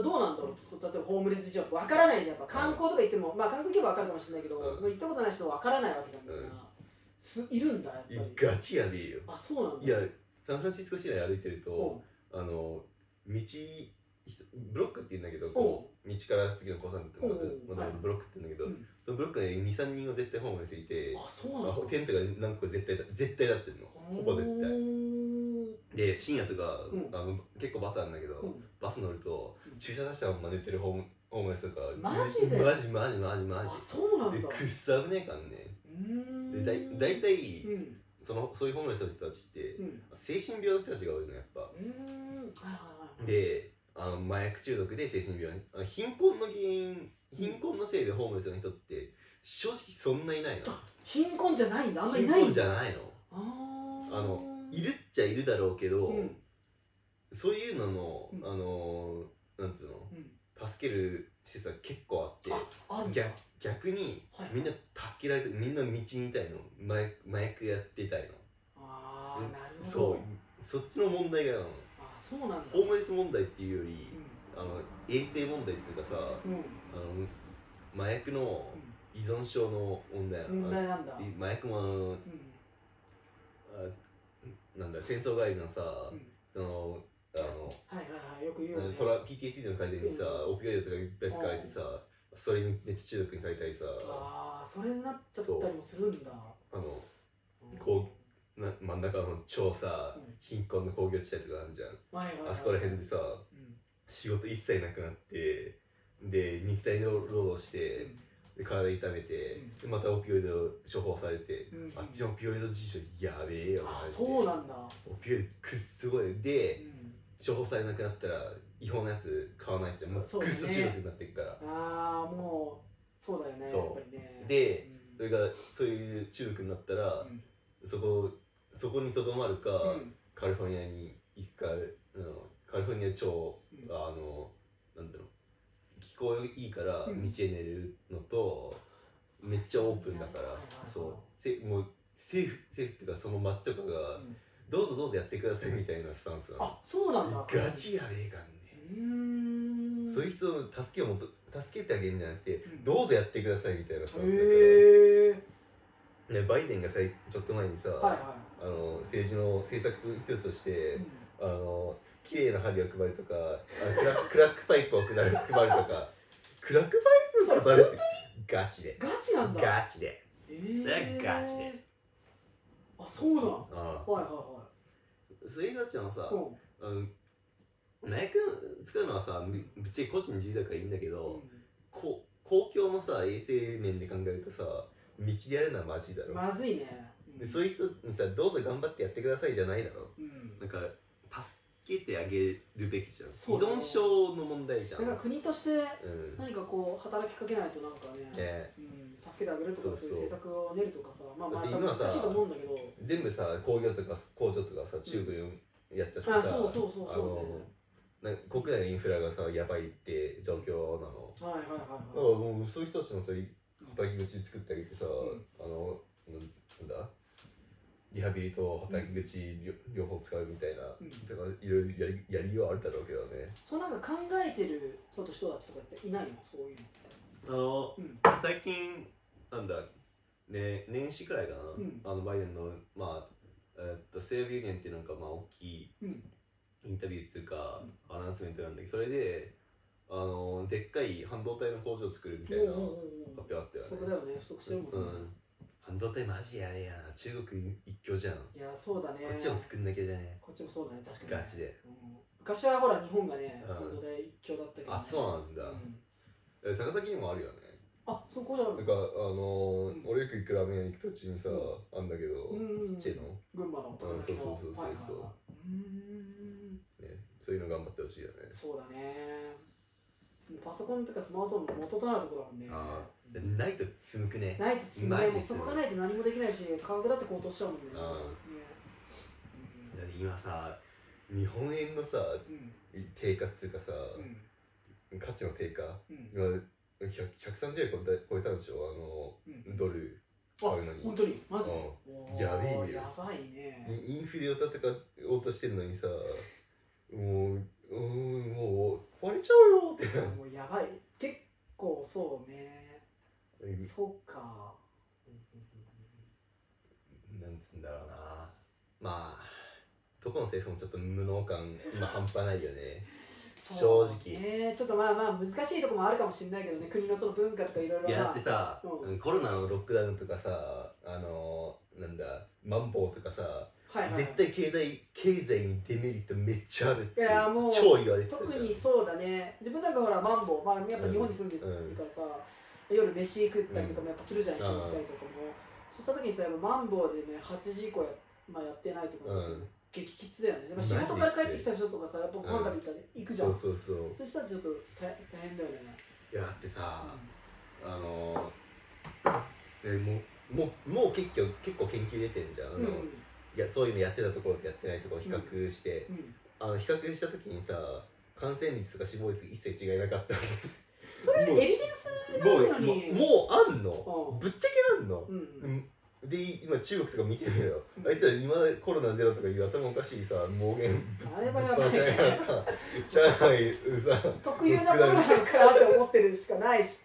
Speaker 2: どうなんだろうってそう例えばホームレス事情とかわからないじゃん。やっぱ観光とか行っても、まあ観光行けばわかるかもしれないけど、
Speaker 1: うん。
Speaker 2: もう行ったことない人はわからないわけじゃん。みんな、
Speaker 1: うん。
Speaker 2: すいるんだやっぱり。
Speaker 1: ガチやべえよ。
Speaker 2: あそうなんだ。
Speaker 1: いやサンフランシスコ市内歩いてると、
Speaker 2: うん。
Speaker 1: あの道ブロックって言うんだけどこう道から次の交差点ってま
Speaker 2: うんはい
Speaker 1: だブロックって言うんだけど、
Speaker 2: うん
Speaker 1: そのブロックに23人は絶対ホームレスいて
Speaker 2: あそうなんだ。
Speaker 1: あテントが何個か絶対だ絶対だってるの。ほぼ絶対。
Speaker 2: 対
Speaker 1: で深夜とか、
Speaker 2: うん。
Speaker 1: あの結構バスあるんだけど、
Speaker 2: うん。
Speaker 1: バス乗ると
Speaker 2: うん。
Speaker 1: 駐車出したまま寝てるホームホームレスとか
Speaker 2: マジで？
Speaker 1: マジマジマジマ
Speaker 2: あ
Speaker 1: ジ。
Speaker 2: そうなんだ。
Speaker 1: でくっさ危ねえからね。でだい大体、
Speaker 2: うん。
Speaker 1: そのそういうホームレスの人たちって、
Speaker 2: うん。
Speaker 1: 精神病の人たちが多いのやっぱ、
Speaker 2: うーん。はいはいはい
Speaker 1: であの麻薬中毒で精神病あの貧困の原因貧困のせいでホームレスの人って正直そんないないの。
Speaker 2: 貧困じゃないんだ。あんまり
Speaker 1: 貧
Speaker 2: ないんだ。
Speaker 1: 困じゃないの。
Speaker 2: あ
Speaker 1: のいるっちゃいるだろうけど、
Speaker 2: うん。
Speaker 1: そういうのの、
Speaker 2: うん。
Speaker 1: あのなんつうの
Speaker 2: うん。
Speaker 1: 助ける施設は結構あって
Speaker 2: ああるんだ。
Speaker 1: 逆逆に
Speaker 2: はい
Speaker 1: みんな助けられてみんな道にいたいの麻薬麻薬やってたいの。
Speaker 2: ああなるほ
Speaker 1: そう。
Speaker 2: ど
Speaker 1: そっちの問題がの
Speaker 2: あそうなんだ。
Speaker 1: ホームレス問題っていうより
Speaker 2: う
Speaker 1: あの衛生問題っていうかさ
Speaker 2: んうん。
Speaker 1: あの麻薬の依存症の問題なの
Speaker 2: 問題なんだ。
Speaker 1: あ麻薬もあの
Speaker 2: うん。
Speaker 1: あなんだ戦争帰りのさ、
Speaker 2: うん。
Speaker 1: そのあの
Speaker 2: はいはいはいよく言うよね。
Speaker 1: トラ PTSD の改善にさ、オピオイドとかいっぱい使われてさ、それにめっちゃ中毒にされたりさ、
Speaker 2: ああそれになっちゃったりもするんだ。
Speaker 1: あの、
Speaker 2: うん
Speaker 1: こう、な真ん中の超さ
Speaker 2: うん、
Speaker 1: 貧困の工業地帯とかあるじゃん。
Speaker 2: はいはいはい。
Speaker 1: あそこら辺でさ、
Speaker 2: うん。
Speaker 1: 仕事一切なくなって、で、肉体労働して、で体痛めて、でまたオピオイド処方されて、
Speaker 2: うん。
Speaker 1: あっちのオピオイド事情やべえよ、
Speaker 2: あそうなんだ。
Speaker 1: オピオイドくっすごい。で、
Speaker 2: うん。
Speaker 1: 処方されなくなったら違法なやつ買わないじゃん。もうくっそ中毒になっていくから、
Speaker 2: ああもうそうだよねやっぱりね。
Speaker 1: で
Speaker 2: うん。
Speaker 1: それがそういう中毒になったら、
Speaker 2: うん。
Speaker 1: そこそこにとどまるか、
Speaker 2: うん。
Speaker 1: カリフォルニアに行くかあのカリフォルニア超、
Speaker 2: うん。
Speaker 1: あのなんだろう気候いいから道
Speaker 2: うん。
Speaker 1: へ寝れるのと、めっちゃオープンだから、そう。せもう政府政府っていうかその町とかが
Speaker 2: うん。
Speaker 1: どうぞどうぞやってくださいみたいなスタンスなの。
Speaker 2: あそうなんだ。
Speaker 1: ガチやべえかん
Speaker 2: う
Speaker 1: ね、そういう人の助けをもと助けてあげるんじゃなくて、
Speaker 2: うん。
Speaker 1: どうぞやってくださいみたいなスタンスだから、ね、バイデンがさいちょっと前にさ、
Speaker 2: はいは
Speaker 1: あの政治の政策の一つとして、
Speaker 2: い、うん。
Speaker 1: あの綺麗な針を配るとかあのクラ クラックパイプを配る配るとかクラックパイプを配るってガチで。
Speaker 2: ガチなんだ。
Speaker 1: ガチで。
Speaker 2: えー。
Speaker 1: それはガチで。
Speaker 2: あそうなん？
Speaker 1: あ
Speaker 2: はいはいは
Speaker 1: あそういう人たちのさ、
Speaker 2: いうん。
Speaker 1: あの麻薬使うのはさぶぶっちゃけ個人の自由だからいいんだけど、こ公共のさ衛生面で考えるとさ道でやるのはマジだろ、
Speaker 2: まずいね。
Speaker 1: でそういう人にさどうぞ頑張ってやってくださいじゃないだろ。
Speaker 2: うん。
Speaker 1: なんか助けてあげるべきじゃん、
Speaker 2: そうだね。
Speaker 1: 依存症の問題じゃん。
Speaker 2: か国として
Speaker 1: うん。
Speaker 2: 何かこう働きかけないとなんかね
Speaker 1: ね。
Speaker 2: うん、助けてあげるとか
Speaker 1: そうそうう
Speaker 2: そいう。政策を練るとかさまあまあ
Speaker 1: だって今さ
Speaker 2: 多分難しいと思うんだけど。
Speaker 1: 全部さ工業とか工場とかさ中国にやっちゃってさ、
Speaker 2: あそうそうそうそうね。
Speaker 1: あのなんか国内のインフラがさやばいって状況なの。
Speaker 2: はいはいはい
Speaker 1: だから
Speaker 2: はい
Speaker 1: もうそういう人たちのさ働き口作ってあげてさ、
Speaker 2: ん。
Speaker 1: あのなんだ？リハビリと働き口両,、両方使うみたいな、
Speaker 2: うん。
Speaker 1: だからいろいろやりやりようあるだろうけどね。
Speaker 2: そうなんか考えてるちょっと人たちとかっていないの？そういうの
Speaker 1: あの
Speaker 2: うん。
Speaker 1: 最近なんだね年始くらいかな、
Speaker 2: ん。
Speaker 1: あのバイデンのまあえーっとセーブユニオンっていうなんかまあ大きい
Speaker 2: うん。
Speaker 1: インタビューっていうか、アナウンスメントなんだけどそれであのでっかい半導体の工場を作るみたいな発表あったよね。
Speaker 2: そこだよね。不足してるもんね、
Speaker 1: うん半導体マジやべえやな中国一強じゃん、
Speaker 2: いやそうだね。
Speaker 1: こっちも作んなきゃじゃね。
Speaker 2: こっちもそうだね。確かに
Speaker 1: ガチで。
Speaker 2: うん。昔はほら日本がね
Speaker 1: うん。
Speaker 2: 半導体一強だったけど、ね、
Speaker 1: あそうなんだ、
Speaker 2: ん。
Speaker 1: え高崎にもあるよね。
Speaker 2: あそう工場ある
Speaker 1: なんかあのー
Speaker 2: うん。
Speaker 1: 俺よく行くラーメン屋に行く途中にさ、
Speaker 2: う
Speaker 1: あんだけど、
Speaker 2: うん。
Speaker 1: ちっちゃいの。
Speaker 2: 群馬の。高崎の
Speaker 1: うんそうそうそうそう。
Speaker 2: はいはいはい。
Speaker 1: ねそういうの頑張ってほしいよね。
Speaker 2: そうだねパソコンとかスマートフォンの元となるところだもんね。
Speaker 1: ああでないとつむくね。
Speaker 2: ないと積んで
Speaker 1: マジ
Speaker 2: もうそこがないと何もできないし価格だって高騰しちゃうもんね。
Speaker 1: あ
Speaker 2: ね。
Speaker 1: だって今さ日本円のさ
Speaker 2: うん。
Speaker 1: 低下っていうかさ、
Speaker 2: うん。
Speaker 1: 価値の低下
Speaker 2: うん。
Speaker 1: 今100 130円超えた超えたんでしょ？あ
Speaker 2: うん。
Speaker 1: のドル。買うのに。
Speaker 2: 本当に？マジ？
Speaker 1: やべえよ。
Speaker 2: やばいね。
Speaker 1: インフレを戦おうとしてるのにさもううーんもう割れちゃうよって。
Speaker 2: もうやばい。結構そうね。そうか。
Speaker 1: なんつうんだろうな。まあどこの政府もちょっと無能感今半端ないよね。正直。
Speaker 2: ねちょっとまあまあ難しいところもあるかもしれないけどね。国のその文化とかいろいろ
Speaker 1: いやだってさ、
Speaker 2: うん。
Speaker 1: コロナのロックダウンとかさあのなんだマンボウとかさ、
Speaker 2: はいはい。
Speaker 1: 絶対経済経済にデメリットめっちゃあるって
Speaker 2: いやもう
Speaker 1: 超言われて
Speaker 2: 特にそうだね。自分なんかほらマンボウ、まあ、やっぱ日本に住んでるからさ、夜飯食ったりとかもやっぱするじゃん、
Speaker 1: うん。
Speaker 2: 一緒に行ったりとかも、そうした時にさやっぱマンボウでね8時以降や,、まあ、やってないとか激きつだよね、まあ、仕事から帰ってきた人とかさやっぱご飯食べたり行くじゃん、
Speaker 1: そうそうそう。
Speaker 2: そういう人たちちょっと大大変だよね、
Speaker 1: いやだってさ、あのえもうもうもう結構結構研究出てんじゃん、あの
Speaker 2: うんうん
Speaker 1: いやそういうのやってたところとやってないところを比較して、
Speaker 2: うん。
Speaker 1: あの比較した時にさ感染率とか死亡率一切違いなかった。
Speaker 2: それエビデンスがあるのに。
Speaker 1: もうもうあんの。
Speaker 2: う
Speaker 1: ぶっちゃけあんの、
Speaker 2: んうん
Speaker 1: うん。で今中国とか見てみろよ、
Speaker 2: うん。
Speaker 1: あいつら今コロナゼロとかいう頭おかしいさ妄言ぶ
Speaker 2: あれはやばい。
Speaker 1: さ 上海さ
Speaker 2: 特有なものなのかなって思ってるしかないし、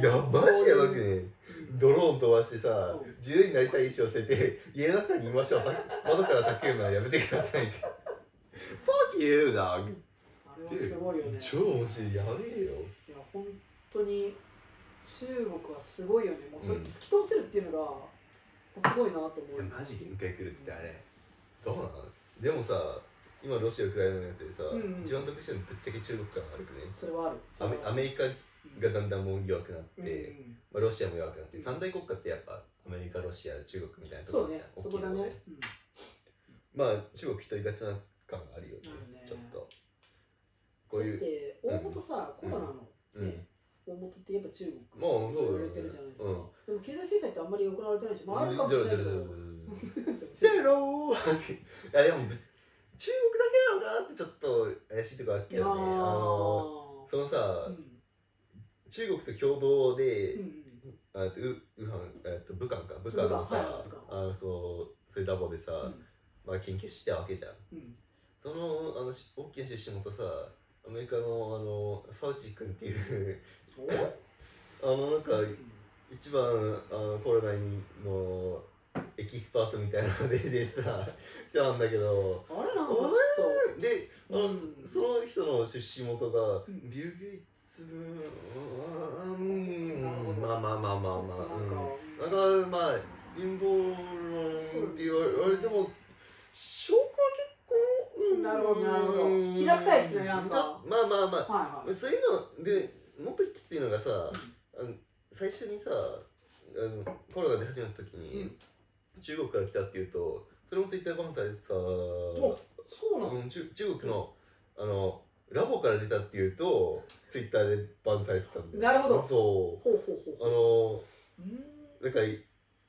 Speaker 1: いやマジやばくね。
Speaker 2: うん
Speaker 1: ドローン飛ばしてさ
Speaker 2: う。ん
Speaker 1: 自由になりたい意思を捨てて 家の中にいましょう。さ窓から叫ぶのはやめてくださいって。Fuck you だ
Speaker 2: あれはすごいよね。
Speaker 1: 超面白い。やべえよ。
Speaker 2: いや本当に中国はすごいよね。もうそれ突き通せるっていうのが、すごいなと思う。
Speaker 1: マジ限界来るってあれ。どうなの？でもさ今ロシアウクライナのやつでさ、
Speaker 2: うんうん。
Speaker 1: 一番得してるのぶっちゃけ中国感悪くね？
Speaker 2: それはある。
Speaker 1: アメアメリカがだんだんもう弱くなって、
Speaker 2: うん
Speaker 1: まあ、ロシアも弱くなって、
Speaker 2: うん。
Speaker 1: 三大国家ってやっぱアメリカロシア中国みたいなとこ
Speaker 2: そうね
Speaker 1: ろじゃん。
Speaker 2: そこだ
Speaker 1: 大きいので。
Speaker 2: ね、うん。
Speaker 1: まあ中国一人勝ちな感があるよね
Speaker 2: ね
Speaker 1: ちょっと。こういう
Speaker 2: だって大元さ、コロナの、
Speaker 1: うん。
Speaker 2: ね大元って言えば中国
Speaker 1: まあそうだよね。
Speaker 2: 言われてるじゃないですか、
Speaker 1: うん。
Speaker 2: でも経済制裁ってあんまり行われてないし、まあ、あるかもしれないけど、
Speaker 1: ゼローいやでもぶ中国だけなのかなってちょっと怪しいとこあるけどね。あのそのさ、
Speaker 2: うん
Speaker 1: 中国と共同で、
Speaker 2: うん
Speaker 1: あとウウハンえっと武漢か。武漢。のさ、
Speaker 2: はい
Speaker 1: あのこうそういうラボでさ、
Speaker 2: うん。
Speaker 1: まあ、研究してたわけじゃん。
Speaker 2: うん。
Speaker 1: そのあのし大きな出身元さアメリカのあのファウチ君っていう あのなんか一番あのコロナのエキスパートみたいなので 出てた人なんだけど。
Speaker 2: あれ？なんかちょっ
Speaker 1: であの、
Speaker 2: うん。
Speaker 1: その人の出身元が、
Speaker 2: うん。
Speaker 1: ビル・ゲイツうん。
Speaker 2: なるほど
Speaker 1: まあまあまあまあ
Speaker 2: と
Speaker 1: まあうん、なんかまあ陰謀論って言われても証拠は結構、うん
Speaker 2: なるほどなるほど
Speaker 1: うん
Speaker 2: ひどくさいっすねなんか
Speaker 1: まあまあまあ
Speaker 2: はいはい
Speaker 1: そういうのでもっときついのがさ、あの最初にさあのコロナで始まった時に、
Speaker 2: うん
Speaker 1: 中国から来たっていうとそれもツイッターバンされてた
Speaker 2: おそうなの
Speaker 1: うん中中国のあのラボから出たっていうとツイッターでバンされてたんだよ。
Speaker 2: なるほど。
Speaker 1: そ
Speaker 2: ほうほうほ
Speaker 1: う。あの
Speaker 2: ううん。
Speaker 1: なんかい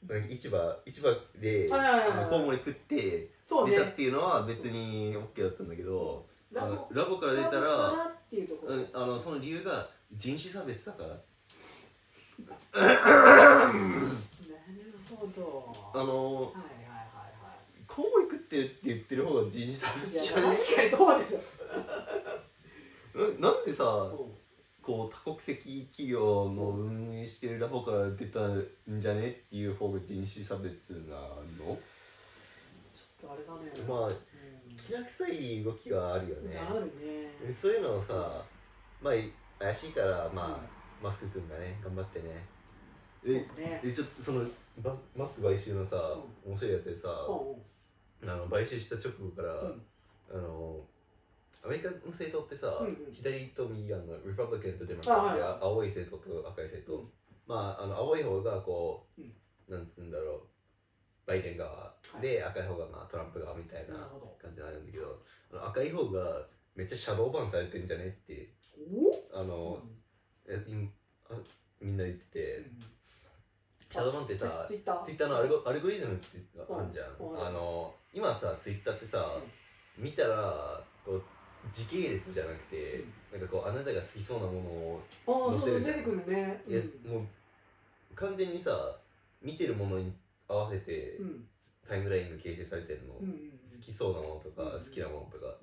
Speaker 1: なんか市場市場でコウモリ食って出たっていうのは別に OK だったんだけど、あ
Speaker 2: ラボ
Speaker 1: のラボから出たら
Speaker 2: っていうところ。
Speaker 1: うん、あのその理由が人種差別だから。
Speaker 2: なるほど。
Speaker 1: あの
Speaker 2: はいはいは
Speaker 1: コウモリ食ってるって言ってる方が人種差
Speaker 2: いはい
Speaker 1: 別じゃない？
Speaker 2: 確かにそうでしょ
Speaker 1: さ
Speaker 2: うん。
Speaker 1: こう多国籍企業の運営してるラボから出たんじゃねっていう方が人種差別なの？
Speaker 2: ちょっとあれだね。
Speaker 1: まあ
Speaker 2: うん。
Speaker 1: きな臭い動きがあるよね。
Speaker 2: あるね。
Speaker 1: でそういうのをさまあ怪しいからまあ、マスク君がね頑張ってね。
Speaker 2: そうですね。
Speaker 1: でちょっとそのバマスク買収のさ、面白いやつでさ、
Speaker 2: うんうん。
Speaker 1: あの買収した直後から、
Speaker 2: うん。
Speaker 1: あのアメリカの政党ってさ、
Speaker 2: うんうん。
Speaker 1: 左と右があのリパブリカンとデモクラで、
Speaker 2: あはい
Speaker 1: 青い政党と赤い政党、
Speaker 2: うん。
Speaker 1: まああの青い方がこう、
Speaker 2: うん。
Speaker 1: なんつうんだろう。バイデン側で、赤い方がまあトランプ側みたいな感じになるんだけどあの赤い方がめっちゃシャドーバンされてんじゃねってあ
Speaker 2: お
Speaker 1: の、えいあみんな言ってて、シャドーバンってさ
Speaker 2: ツイッター。
Speaker 1: ツイッターのアルゴアルゴリズムってあるじゃん、
Speaker 2: うん。うん。
Speaker 1: あの今さツイッターってさ、見たらこう時系列じゃなくて、なんかこうあなたが好きそうなものを、
Speaker 2: ああそう
Speaker 1: 載せるじゃん。
Speaker 2: 出てくるね。
Speaker 1: いやもう完全にさ見てるものに合わせてタイムラインが形成されてるの、
Speaker 2: うんうん
Speaker 1: 好きそうなものとか、
Speaker 2: うん
Speaker 1: 好きなものとか、
Speaker 2: うん。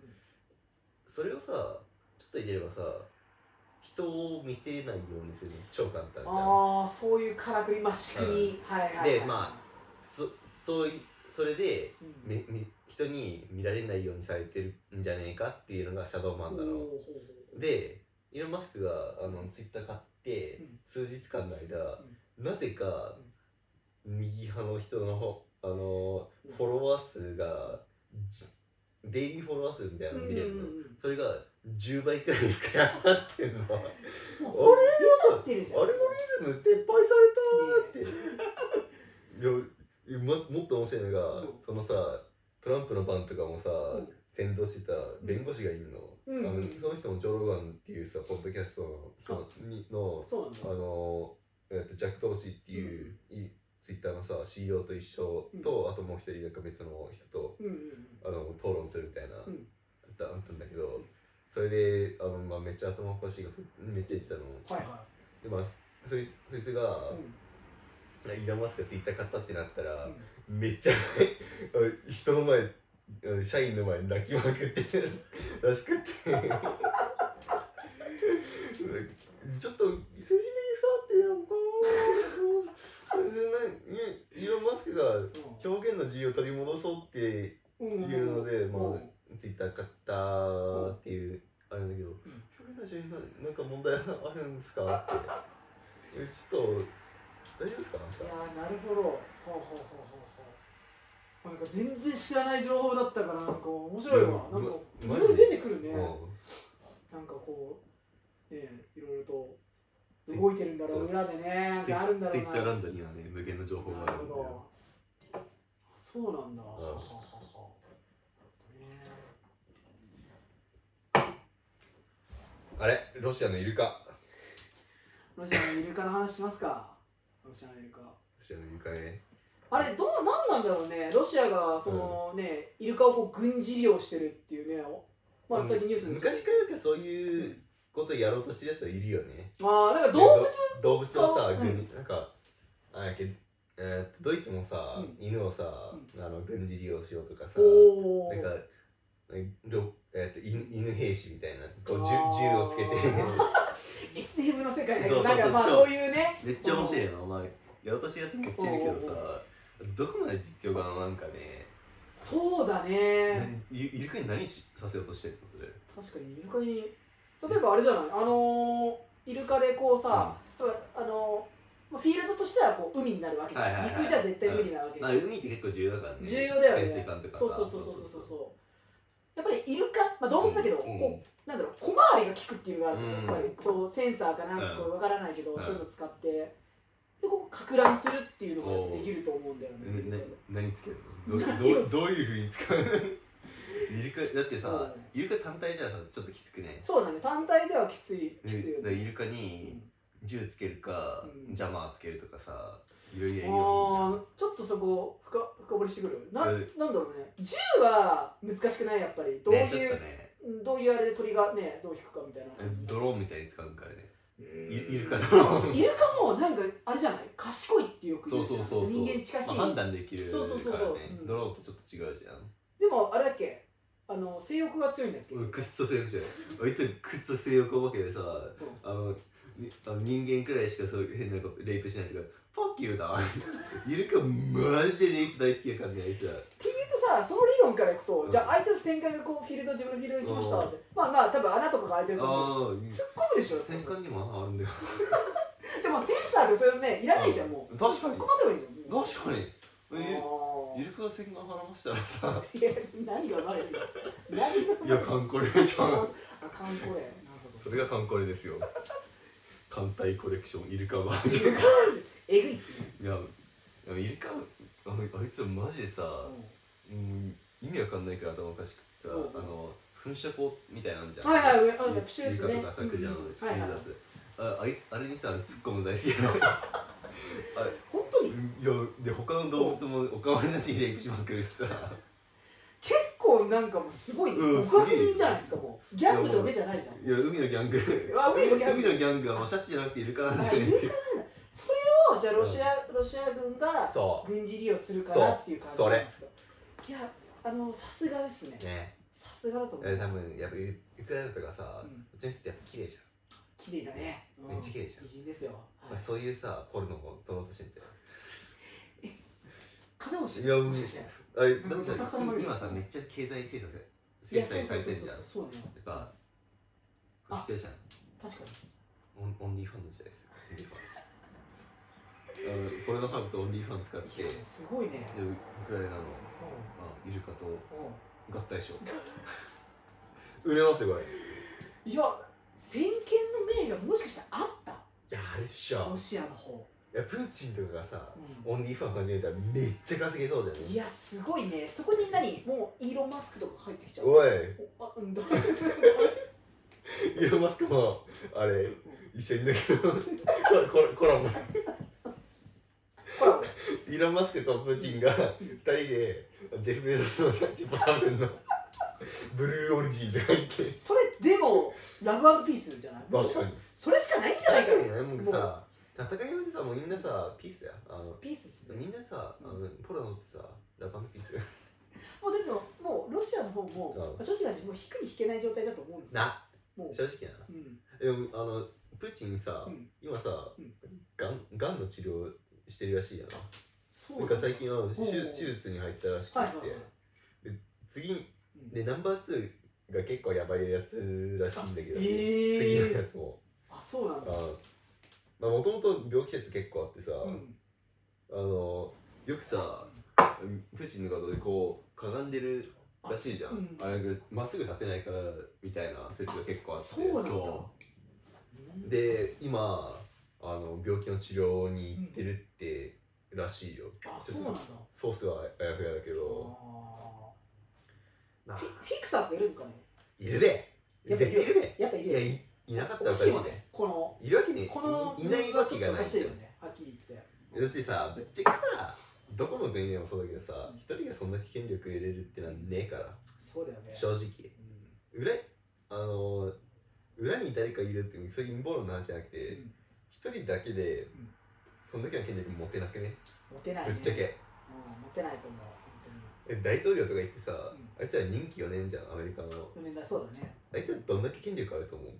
Speaker 1: それをさちょっと入れればさ人を見せないようにするの。超簡単じゃん。
Speaker 2: ああそういうからくりまあ仕組み。はいはいはい
Speaker 1: でまそそういそれで
Speaker 2: うん。
Speaker 1: めめ人に見られないようにされてるんじゃねえかっていうのがシャドーマンなの。
Speaker 2: ほうほうほう。
Speaker 1: でイーロン・マスクがあのツイッター買って
Speaker 2: うん。
Speaker 1: 数日間の間、なぜか右派の人のあのフォロワー数がじデイリーフォロワー数みたいなの見れるの、
Speaker 2: うんうんうん
Speaker 1: それが10倍くらい膨らまってんの。
Speaker 2: もうそれ出ちゃってるじゃん。
Speaker 1: アルゴリズム撤廃されたーって。いやまもっと面白いのが、
Speaker 2: うん。
Speaker 1: そのさトランプの番とかもさ、
Speaker 2: ん。
Speaker 1: 先導してた弁護士がいるの,、
Speaker 2: うん。
Speaker 1: あのその人もジョー・ロガンっていうさポッドキャストの人にの
Speaker 2: そうなんだ。
Speaker 1: あの、えっと、ジャック・トロシーっていう、いツイッターのさ CEO と一緒と、あともう一人なんか別の人と
Speaker 2: うんうん
Speaker 1: あの討論するみたいな、
Speaker 2: うん。
Speaker 1: あったあったんだけどそれであの、まあ、めっちゃ頭おかしいことめっちゃ言ってたの。
Speaker 2: はいは
Speaker 1: でまあそいそいつが、
Speaker 2: いうん
Speaker 1: イーロン・マスクがツイッター買ったってなったら、
Speaker 2: うん。
Speaker 1: めっちゃ人の前社員の前に泣きまくってらしくって。ちょっと政治的に不ってやんか。それでなイイーロン・マスクが表現の自由を取り戻そうって
Speaker 2: うん
Speaker 1: いうので、ま
Speaker 2: うん。
Speaker 1: あツイッター買ったっていうあれだけど、表現の自由にななんか問題あるんですかって。えちょっと大丈夫ですか？
Speaker 2: いやーなるほど。ほうほうほうほうほう。なんか全然知らない情報だったからなんか面白いわ、
Speaker 1: うん
Speaker 2: なんかい
Speaker 1: ま
Speaker 2: ろいろ出てくるね、
Speaker 1: うん。
Speaker 2: なんかこうねいろいろと動いてるんだろう裏でねなんかあるんだろうな。
Speaker 1: ツイッターランドにはね無限の情報があ
Speaker 2: なる
Speaker 1: るんだよ。
Speaker 2: そうなんだ、は
Speaker 1: ん。
Speaker 2: はははね
Speaker 1: あれ？ロシアのイルカ。
Speaker 2: ロシアのイルカの話しますかロシアのイルカ。
Speaker 1: ロシアのイルカね
Speaker 2: あれどうなんなんだろうね。ロシアがそのね、イルカをこう軍事利用してるっていうねまあ最近ニュースに
Speaker 1: 昔からなんかそういうことやろうとしてるやつはいるよね。
Speaker 2: ああなんか動物
Speaker 1: 動物をさ
Speaker 2: うん。
Speaker 1: 軍になんかあやけえー、ドイツもさ、
Speaker 2: うん。
Speaker 1: 犬をさ、
Speaker 2: う
Speaker 1: あの軍事利用しようとかさなんかえろえー、と犬犬兵士みたいなこう銃をつけて
Speaker 2: SF の世界だけどなんかまあそういうね。
Speaker 1: めっちゃ面白いの。お前やろうとしてるやつめっちゃいるけどさどこまで実用がなんかね。
Speaker 2: そうだね。
Speaker 1: なイイルカに何しさせようとしてるのそれ。
Speaker 2: 確かにイルカに。例えばあれじゃない？あのー、イルカでこうさ、あのーまあフィールドとしてはこう海になるわけじゃん、
Speaker 1: はいはいはい。
Speaker 2: 陸じゃ絶対無理なわけじゃん、
Speaker 1: あ海って結構重要だからね。
Speaker 2: 重要だよね。
Speaker 1: 潜水艦とかさ。
Speaker 2: そうそうそうそうそうそうやっぱりイルカ、まあ、動物だけど、
Speaker 1: うん
Speaker 2: こうなんだろう小回りが効くっていうのがあるじゃん、
Speaker 1: うん。
Speaker 2: やっぱりそうセンサーかなんかこ
Speaker 1: う
Speaker 2: わからないけど、
Speaker 1: うん。
Speaker 2: そういうの使って。でここかく乱するっていうのができると思うんだよね。
Speaker 1: な何つけるの？どどどういうふうに使う？の イルカだってさ、
Speaker 2: うん
Speaker 1: イルカ単体じゃさちょっときつくね
Speaker 2: そうだね。単体ではきついきついよ
Speaker 1: だからイルカに銃つけるか、
Speaker 2: うん。
Speaker 1: ジャマーつけるとかさいろいろや。る
Speaker 2: あ
Speaker 1: よ
Speaker 2: ーちょっとそこ深深掘りしてくる？な,、
Speaker 1: うん。
Speaker 2: なんだろうね。銃は難しくないやっぱり。どういう、
Speaker 1: っとね。
Speaker 2: どういうあれで鳥がねどう引くかみたいな
Speaker 1: ドローンみたいに使うからね。
Speaker 2: うん。
Speaker 1: イイルカドローン。
Speaker 2: イルカもなんかあれじゃない？賢いってよく言
Speaker 1: そうう
Speaker 2: じゃん。
Speaker 1: そうそうそう
Speaker 2: 人間近しい、
Speaker 1: まあ、判断できるからね。
Speaker 2: そうそうそうそう。うん。
Speaker 1: ドローンとちょっと違うじゃん。
Speaker 2: でもあれだっけ？あの性欲が強いんだっけ、
Speaker 1: 俺クッソ性欲じゃない。あいつクッソ性欲お化けでさあのにあの人間くらいしかそういう変なことレイプしないとかファッキューだイルカマジでレイプ大好きやからねあいつら
Speaker 2: っていうとさその理論からいくと、じゃあ相手の旋回がこうフィールド自分のフィールドに行きましたって、まあまあ多分穴とかが開いてると思う突っ込むでしょ
Speaker 1: 戦艦にも穴あるんだよ。
Speaker 2: じゃあもうセンサーでそれねいらないじゃんもう。
Speaker 1: うん。確かに。
Speaker 2: 突っ込ませばいいじゃん。
Speaker 1: 確かに。イ
Speaker 2: あ
Speaker 1: イルカが戦艦払ました。らさ
Speaker 2: ーいや何が生まれるの？何が
Speaker 1: いやカンコレでしょ
Speaker 2: あ観光やなるほど。
Speaker 1: それがカンコレですよ。艦隊コレクションイルカバー
Speaker 2: イ
Speaker 1: ジョン。
Speaker 2: ルカマジえぐいっすね、
Speaker 1: いやでもイルカあのあいつらマジでさ、うん、意味わかんないから頭おかしくてさ、
Speaker 2: う。ん
Speaker 1: あの噴射口みたいなんじゃん。
Speaker 2: はいはい上あプシューってね。
Speaker 1: イルカとか咲くじゃん、
Speaker 2: うんうん。はいはい。
Speaker 1: ああいつあれにさ突っ込むの大好きやな
Speaker 2: 本当に？
Speaker 1: いやで他の動物もおかわりなしにレイプしまくるしさ。
Speaker 2: 結構なんかもうすごい
Speaker 1: うん
Speaker 2: 極悪人じゃないですかもう。ギャングと目じゃないじゃん。
Speaker 1: いや海のギャング。
Speaker 2: あ海のギャング。
Speaker 1: 海のギャングはまあシャチじゃなくてイルカなんじゃ
Speaker 2: あ
Speaker 1: ないっていう。
Speaker 2: イルカなんだ。それをじゃあロシアロシア軍が
Speaker 1: そ
Speaker 2: 軍事利用するかなっていう感じなんですか？いやあのさすがですね。
Speaker 1: うね。
Speaker 2: さすがだと思う。
Speaker 1: え多分やっぱウクライナとかさ、
Speaker 2: うん。
Speaker 1: ちの人ってやっぱ綺麗じ
Speaker 2: 綺麗だね、うん
Speaker 1: めっちゃ綺麗じゃん。
Speaker 2: 美人ですよ、
Speaker 1: ゃん、
Speaker 2: はい、
Speaker 1: そういうさポルノも撮ろうとしてんじゃん。
Speaker 2: 風もし
Speaker 1: い？や
Speaker 2: もしかして？
Speaker 1: 今さめっちゃ経済政策制裁されてんじゃん。やっ
Speaker 2: そうそうそう。そう
Speaker 1: ぱ
Speaker 2: あ
Speaker 1: 必要じゃん。
Speaker 2: 確かに。
Speaker 1: オンオンリーファンの時代です よオンリーファンあのこれのハブとオンリーファン使って
Speaker 2: すごいね。
Speaker 1: ウクライナの
Speaker 2: う
Speaker 1: あイルカと合体しよう売れますよこれ。い
Speaker 2: いや先見の明がもしかしたらあった？
Speaker 1: やあれっしょ。
Speaker 2: ロシアの方、
Speaker 1: いやプーチンとかがさ
Speaker 2: う
Speaker 1: オンリーファン始めたらめっちゃ稼げそうだよ
Speaker 2: ん、い
Speaker 1: ね
Speaker 2: やすごいね。そこに何？もうイーロン・マスクとか入ってきちゃう？
Speaker 1: おい。
Speaker 2: おあうんだ
Speaker 1: イーロン・マスクもあれ一緒にだけど コラボイーロン・マスクとプーチンが二人でジェフ・ベゾスのシャチポラーメンのブルーオリジンとか言って。
Speaker 2: それでもラブピースじゃない？
Speaker 1: 確かに。
Speaker 2: それしかないんじゃないか？
Speaker 1: 確かにねもうさ戦いやめてさもうみんなさピースやあの
Speaker 2: ピース
Speaker 1: みんなさあのポロノってさラバンドピース。
Speaker 2: もうでももうロシアの方も、
Speaker 1: うん。
Speaker 2: 正直な話もう引くに引けない状態だと思うんですよ。
Speaker 1: な。
Speaker 2: もう、
Speaker 1: 正直な。
Speaker 2: うん、
Speaker 1: でもあのプーチンさ、
Speaker 2: うん。
Speaker 1: 今さ、
Speaker 2: うん。
Speaker 1: がんがんの治療してるらしいやな。
Speaker 2: そ
Speaker 1: なんか最近は手手術に入ったらしくて、
Speaker 2: はいはいはい。
Speaker 1: 次
Speaker 2: うん
Speaker 1: でナンバー2が結構やばいやつらしいんだけど、
Speaker 2: あえー
Speaker 1: 次のやつも。
Speaker 2: あそうなんだ。
Speaker 1: あまあもともと病気説結構あってさ、
Speaker 2: うん。
Speaker 1: あのよくさプーチンの顔でこうかがんでるらしいじゃん、
Speaker 2: うん。
Speaker 1: あれがまっすぐ立てないからみたいな説が結構あって。
Speaker 2: そう。
Speaker 1: で今あの病気の治療に行ってるってらしいよ、
Speaker 2: あそうなんだ。
Speaker 1: ソースはあやふやだけど。
Speaker 2: フィフィクサーとかいるんかね？
Speaker 1: いるべ。
Speaker 2: やっぱ
Speaker 1: 絶対いるべ。
Speaker 2: やっぱいるよね。
Speaker 1: いやいいなかった
Speaker 2: お
Speaker 1: らおかしい
Speaker 2: よね。この
Speaker 1: いるわけね
Speaker 2: この
Speaker 1: いいないわけが
Speaker 2: お
Speaker 1: ない
Speaker 2: かしいよね。はっきり言って。
Speaker 1: だってさぶっちゃけさどこの国でもそうだけどさ一人がそんな権力入れるってのはねえから。
Speaker 2: そうだよね。
Speaker 1: 正直。
Speaker 2: うん。
Speaker 1: 裏あの裏に誰かいるってそういう陰謀論の話じゃなくて
Speaker 2: うん
Speaker 1: 一人だけでそん。だけの権力持てなくね？
Speaker 2: モテない、ね、
Speaker 1: ぶっちゃけ。
Speaker 2: うんモテないと思う
Speaker 1: え大統領とか言ってさ、
Speaker 2: ん。
Speaker 1: あいつら任期4年じゃんアメリカの。
Speaker 2: 本当に4年だそうだね。
Speaker 1: あいつらどんだけ権力あると思う？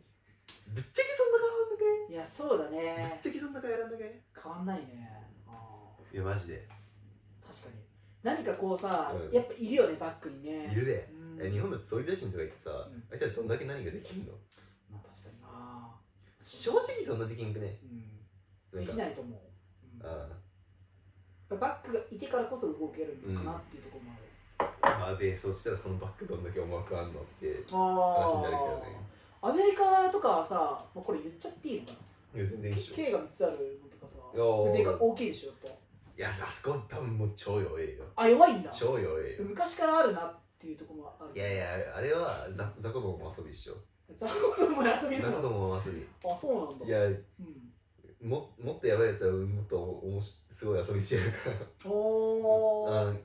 Speaker 1: ぶっちゃけそんな変わんなくね？
Speaker 2: いやそうだ
Speaker 1: ぶっ
Speaker 2: ね
Speaker 1: ちゃけそんな変わらんなくね？
Speaker 2: 変わんないね。あ
Speaker 1: いやマジで。
Speaker 2: ー確かに。何かこうさ、
Speaker 1: うん。
Speaker 2: やっぱいるよねバックにね。
Speaker 1: いるで、
Speaker 2: うん。
Speaker 1: え日本だって総理大臣とか言ってさ、
Speaker 2: ん。
Speaker 1: あいつらどんだけ何ができんの？
Speaker 2: まあ確かに。な
Speaker 1: 正直そんなできんくね？
Speaker 2: うん、でき
Speaker 1: い
Speaker 2: ないと思う、うん。
Speaker 1: あ
Speaker 2: バックがいてからこそ動けるのかなっていうところもある、
Speaker 1: あまあでそしたらそのバックどんだけ重くあんのって
Speaker 2: あ
Speaker 1: 話になるけどね。
Speaker 2: アメリカとかはさもうこれ言っちゃっていいのか
Speaker 1: いや全然いいっしょ
Speaker 2: K が3つあるのとかさ。でか大きいでしょやっ
Speaker 1: いやさあそこ多分もう超弱えよ。
Speaker 2: ぱあ弱いんだ。
Speaker 1: 超弱えよ。
Speaker 2: 昔からあるなっていうところもある。
Speaker 1: いやいやあれはザザコども遊びっしょ
Speaker 2: ザコどもの遊び
Speaker 1: ザコど
Speaker 2: なの
Speaker 1: も遊び
Speaker 2: あそうなんだ。
Speaker 1: いや
Speaker 2: うん、
Speaker 1: ももっとやばいやつはもっとおもしすごい遊びしてるから。
Speaker 2: おー。
Speaker 1: あの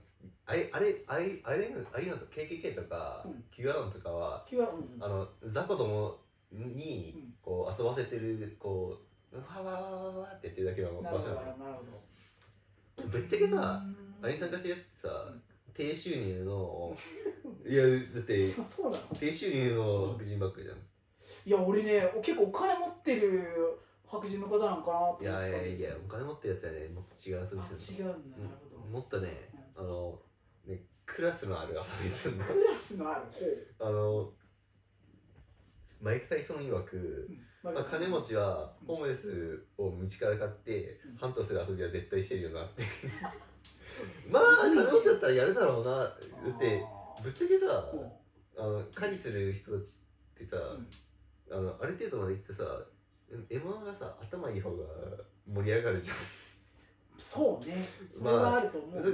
Speaker 1: あれあれあれあれああいうのと KKK とか、
Speaker 2: うん。
Speaker 1: Q アノンとかは
Speaker 2: うんうん。
Speaker 1: あのザコどもに
Speaker 2: うん。
Speaker 1: こう遊ばせてるこうわわわわわってやってるだけの場所なの
Speaker 2: なるほど
Speaker 1: ぶっちゃけさ
Speaker 2: うん。
Speaker 1: あれに参加してるやつってさ、
Speaker 2: うん
Speaker 1: 低収入の。いやだって
Speaker 2: あそうなの？
Speaker 1: 低収入の白人ばっかりじゃん。
Speaker 2: いや俺ね結構お金持ってる白人の方なんかなと思って
Speaker 1: い
Speaker 2: た
Speaker 1: やいやいやお金持ってるやつはねもっと違う遊び
Speaker 2: あ
Speaker 1: する
Speaker 2: 違うんだ。なるほど。
Speaker 1: うんもっとねあのねクラスのある遊びするの。
Speaker 2: クラスのある？
Speaker 1: あのマイク・タイソン曰く、
Speaker 2: 方
Speaker 1: まあ、金持ちはホームレスを道から買って
Speaker 2: うん。
Speaker 1: ハントする遊びは絶対してるよなって まあ金持ちだったらやるだろうなだってぶっちゃけさあの狩りする人たちってさ、あのある程度まで行ってさ M1 がさ頭いい方が盛り上がるじゃん。
Speaker 2: そうね。それはあると思うね。
Speaker 1: まあ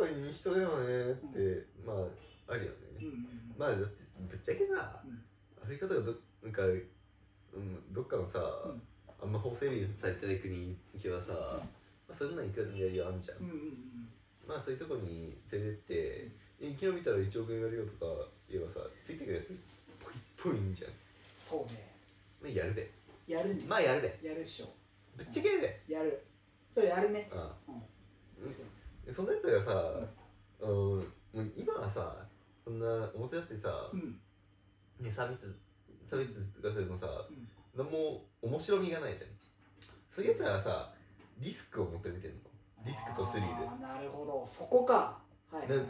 Speaker 1: 裁判に人だよねって、まああるよね、
Speaker 2: うんうん
Speaker 1: まあだってぶっちゃけさ、
Speaker 2: うん。
Speaker 1: アフリカとかどなんか、うん、どっかのさ、
Speaker 2: うん。
Speaker 1: あんま法整備されてない国行けばさ、まあ、そんなんいくらでもやりようあんじゃん、
Speaker 2: うんうんうん。
Speaker 1: まあそういうとこに連れてって、生き延びたら1億円やるよとか言えばさついてくるやつぽいっぽいんじゃん。
Speaker 2: そうね。
Speaker 1: まあやるべ。
Speaker 2: やるね。
Speaker 1: まあやるべ。
Speaker 2: やるっしょ。
Speaker 1: ぶっちゃけやるべ。
Speaker 2: やる。それやるね。
Speaker 1: あ
Speaker 2: うん。
Speaker 1: うん。
Speaker 2: 確か
Speaker 1: そんなやつがさ、うん、もう今はさそんな表だってさ、
Speaker 2: にうん。
Speaker 1: ね、サービスサービスがそれもさ、
Speaker 2: うん。
Speaker 1: 何も面白みがないじゃん。そういうやつらはさリスクを求めてるの？リスクとスリル。
Speaker 2: あーなるほど。そこか。はいはいはいはい。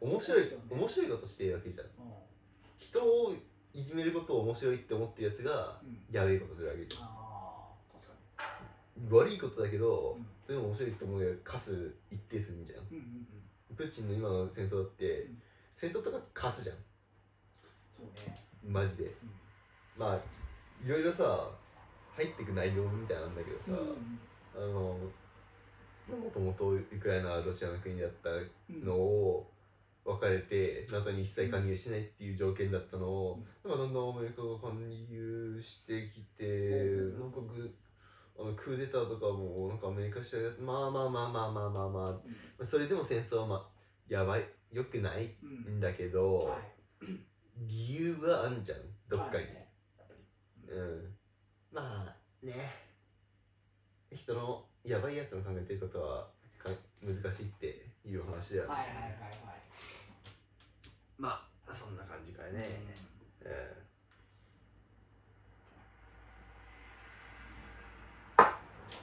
Speaker 1: 面白い、
Speaker 2: そうですよね。
Speaker 1: 面白いことしてるわけじゃん。
Speaker 2: う
Speaker 1: 人をいじめることを面白いって思ってるやつが
Speaker 2: んうん。
Speaker 1: やべえことするわけじゃん。
Speaker 2: ああ確か
Speaker 1: 悪いことだけど、
Speaker 2: うん。
Speaker 1: それも面白いって思うがカス一定数んじゃん。
Speaker 2: にうんうんうん。
Speaker 1: プーチンの今の戦争だって、
Speaker 2: うん。
Speaker 1: 戦争とかカスじゃん。
Speaker 2: そうね。
Speaker 1: マジで、まあいろいろさ入ってく内容みたいなんだけどさ、あのもともとウクライナはロシアの国だったのを別れて NATO に一切加入しないっていう条件だったのを、なんかだんだんアメリカが加入してきて、
Speaker 2: うん。
Speaker 1: なんかぐあのクーデターとかもなんかアメリカしてまあまあまあまあまあまあまあそれでも戦争はまあやばい。よくない
Speaker 2: うん。
Speaker 1: んだけど、
Speaker 2: はい。
Speaker 1: 理由があんじゃん。どっかに、
Speaker 2: はいね
Speaker 1: うん。まあね人のやばいやつの考えてることはか難しいっていう話だよね、
Speaker 2: はいはいはいはい。
Speaker 1: まあそんな感じかね、うん。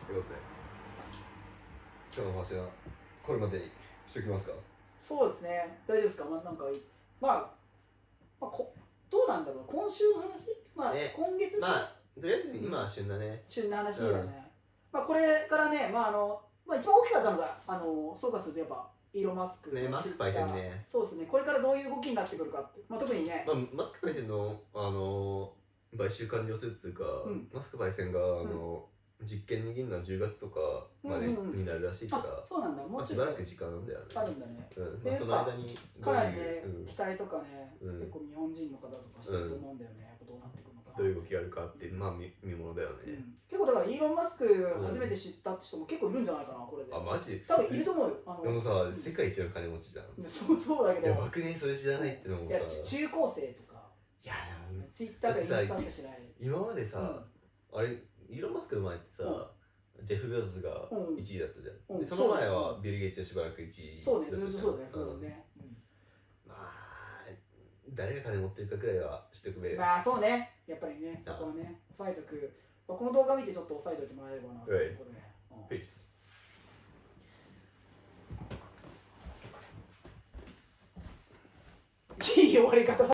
Speaker 1: ということで今日の話はこれまでにしときますか？
Speaker 2: そうですね。大丈夫ですか？まあなんかまあ、まあ、こどうなんだろう。今週の話？まあ、
Speaker 1: ね。
Speaker 2: 今月、
Speaker 1: まあとりあえず今は旬だね。
Speaker 2: 旬な話だね、まあこれからねまああの、まあ、一番大きかったのがあの総括するとやっぱイーロン・マスク。
Speaker 1: ねマスクパイセンね。
Speaker 2: そうですね。これからどういう動きになってくるかって、まあ、特にね、
Speaker 1: まあ、マスクパイセンの、あの買収完了するっていうか、
Speaker 2: うん。
Speaker 1: マスクパイセンが、あの実験握るのは10月とかまで
Speaker 2: うんうん。うん
Speaker 1: になるらしいから、
Speaker 2: あそうなんだ。も
Speaker 1: まあ、
Speaker 2: うちょっと
Speaker 1: しばらく時間なんだよね。
Speaker 2: あるんだね。
Speaker 1: うん。
Speaker 2: で
Speaker 1: まあ、その間に
Speaker 2: かなりね期待とかね、
Speaker 1: うん。
Speaker 2: 結構日本人の方とかしてると思うんだよね、やっぱどうなってくるの
Speaker 1: どういう動きがあるかってまあ見見ものだよね。
Speaker 2: うん。結構だからイーロン・マスク初めて知ったって人も結構いるんじゃないかなこれで。
Speaker 1: あ、マジ？
Speaker 2: 多分いると思うよ。あの
Speaker 1: でもさ、世界一の金持ちじゃん。
Speaker 2: そうそうだけど。
Speaker 1: やばくねそれ知らないってのもさ。
Speaker 2: いやち中高生とか。
Speaker 1: いやでも
Speaker 2: ツイッターかインスタしか知らない。
Speaker 1: 今までさ、あれ、イーロン・マスクの前ってさ、ジェフ・ベゾスが
Speaker 2: うん。
Speaker 1: 1位だったじゃん、
Speaker 2: うん。
Speaker 1: でその前はビル・ゲイツでしばらく1位
Speaker 2: そうね
Speaker 1: だったじゃん。
Speaker 2: ずっとそうだね。
Speaker 1: うん
Speaker 2: そうだね、
Speaker 1: 誰が金持ってるかくらいは知っておくべ
Speaker 2: まあそうね。やっぱりねそこはね押さえとく、まあ、この動画見てちょっと押さえておいてもらえればなというところで、うん。
Speaker 1: ペース
Speaker 2: いい終わり方だ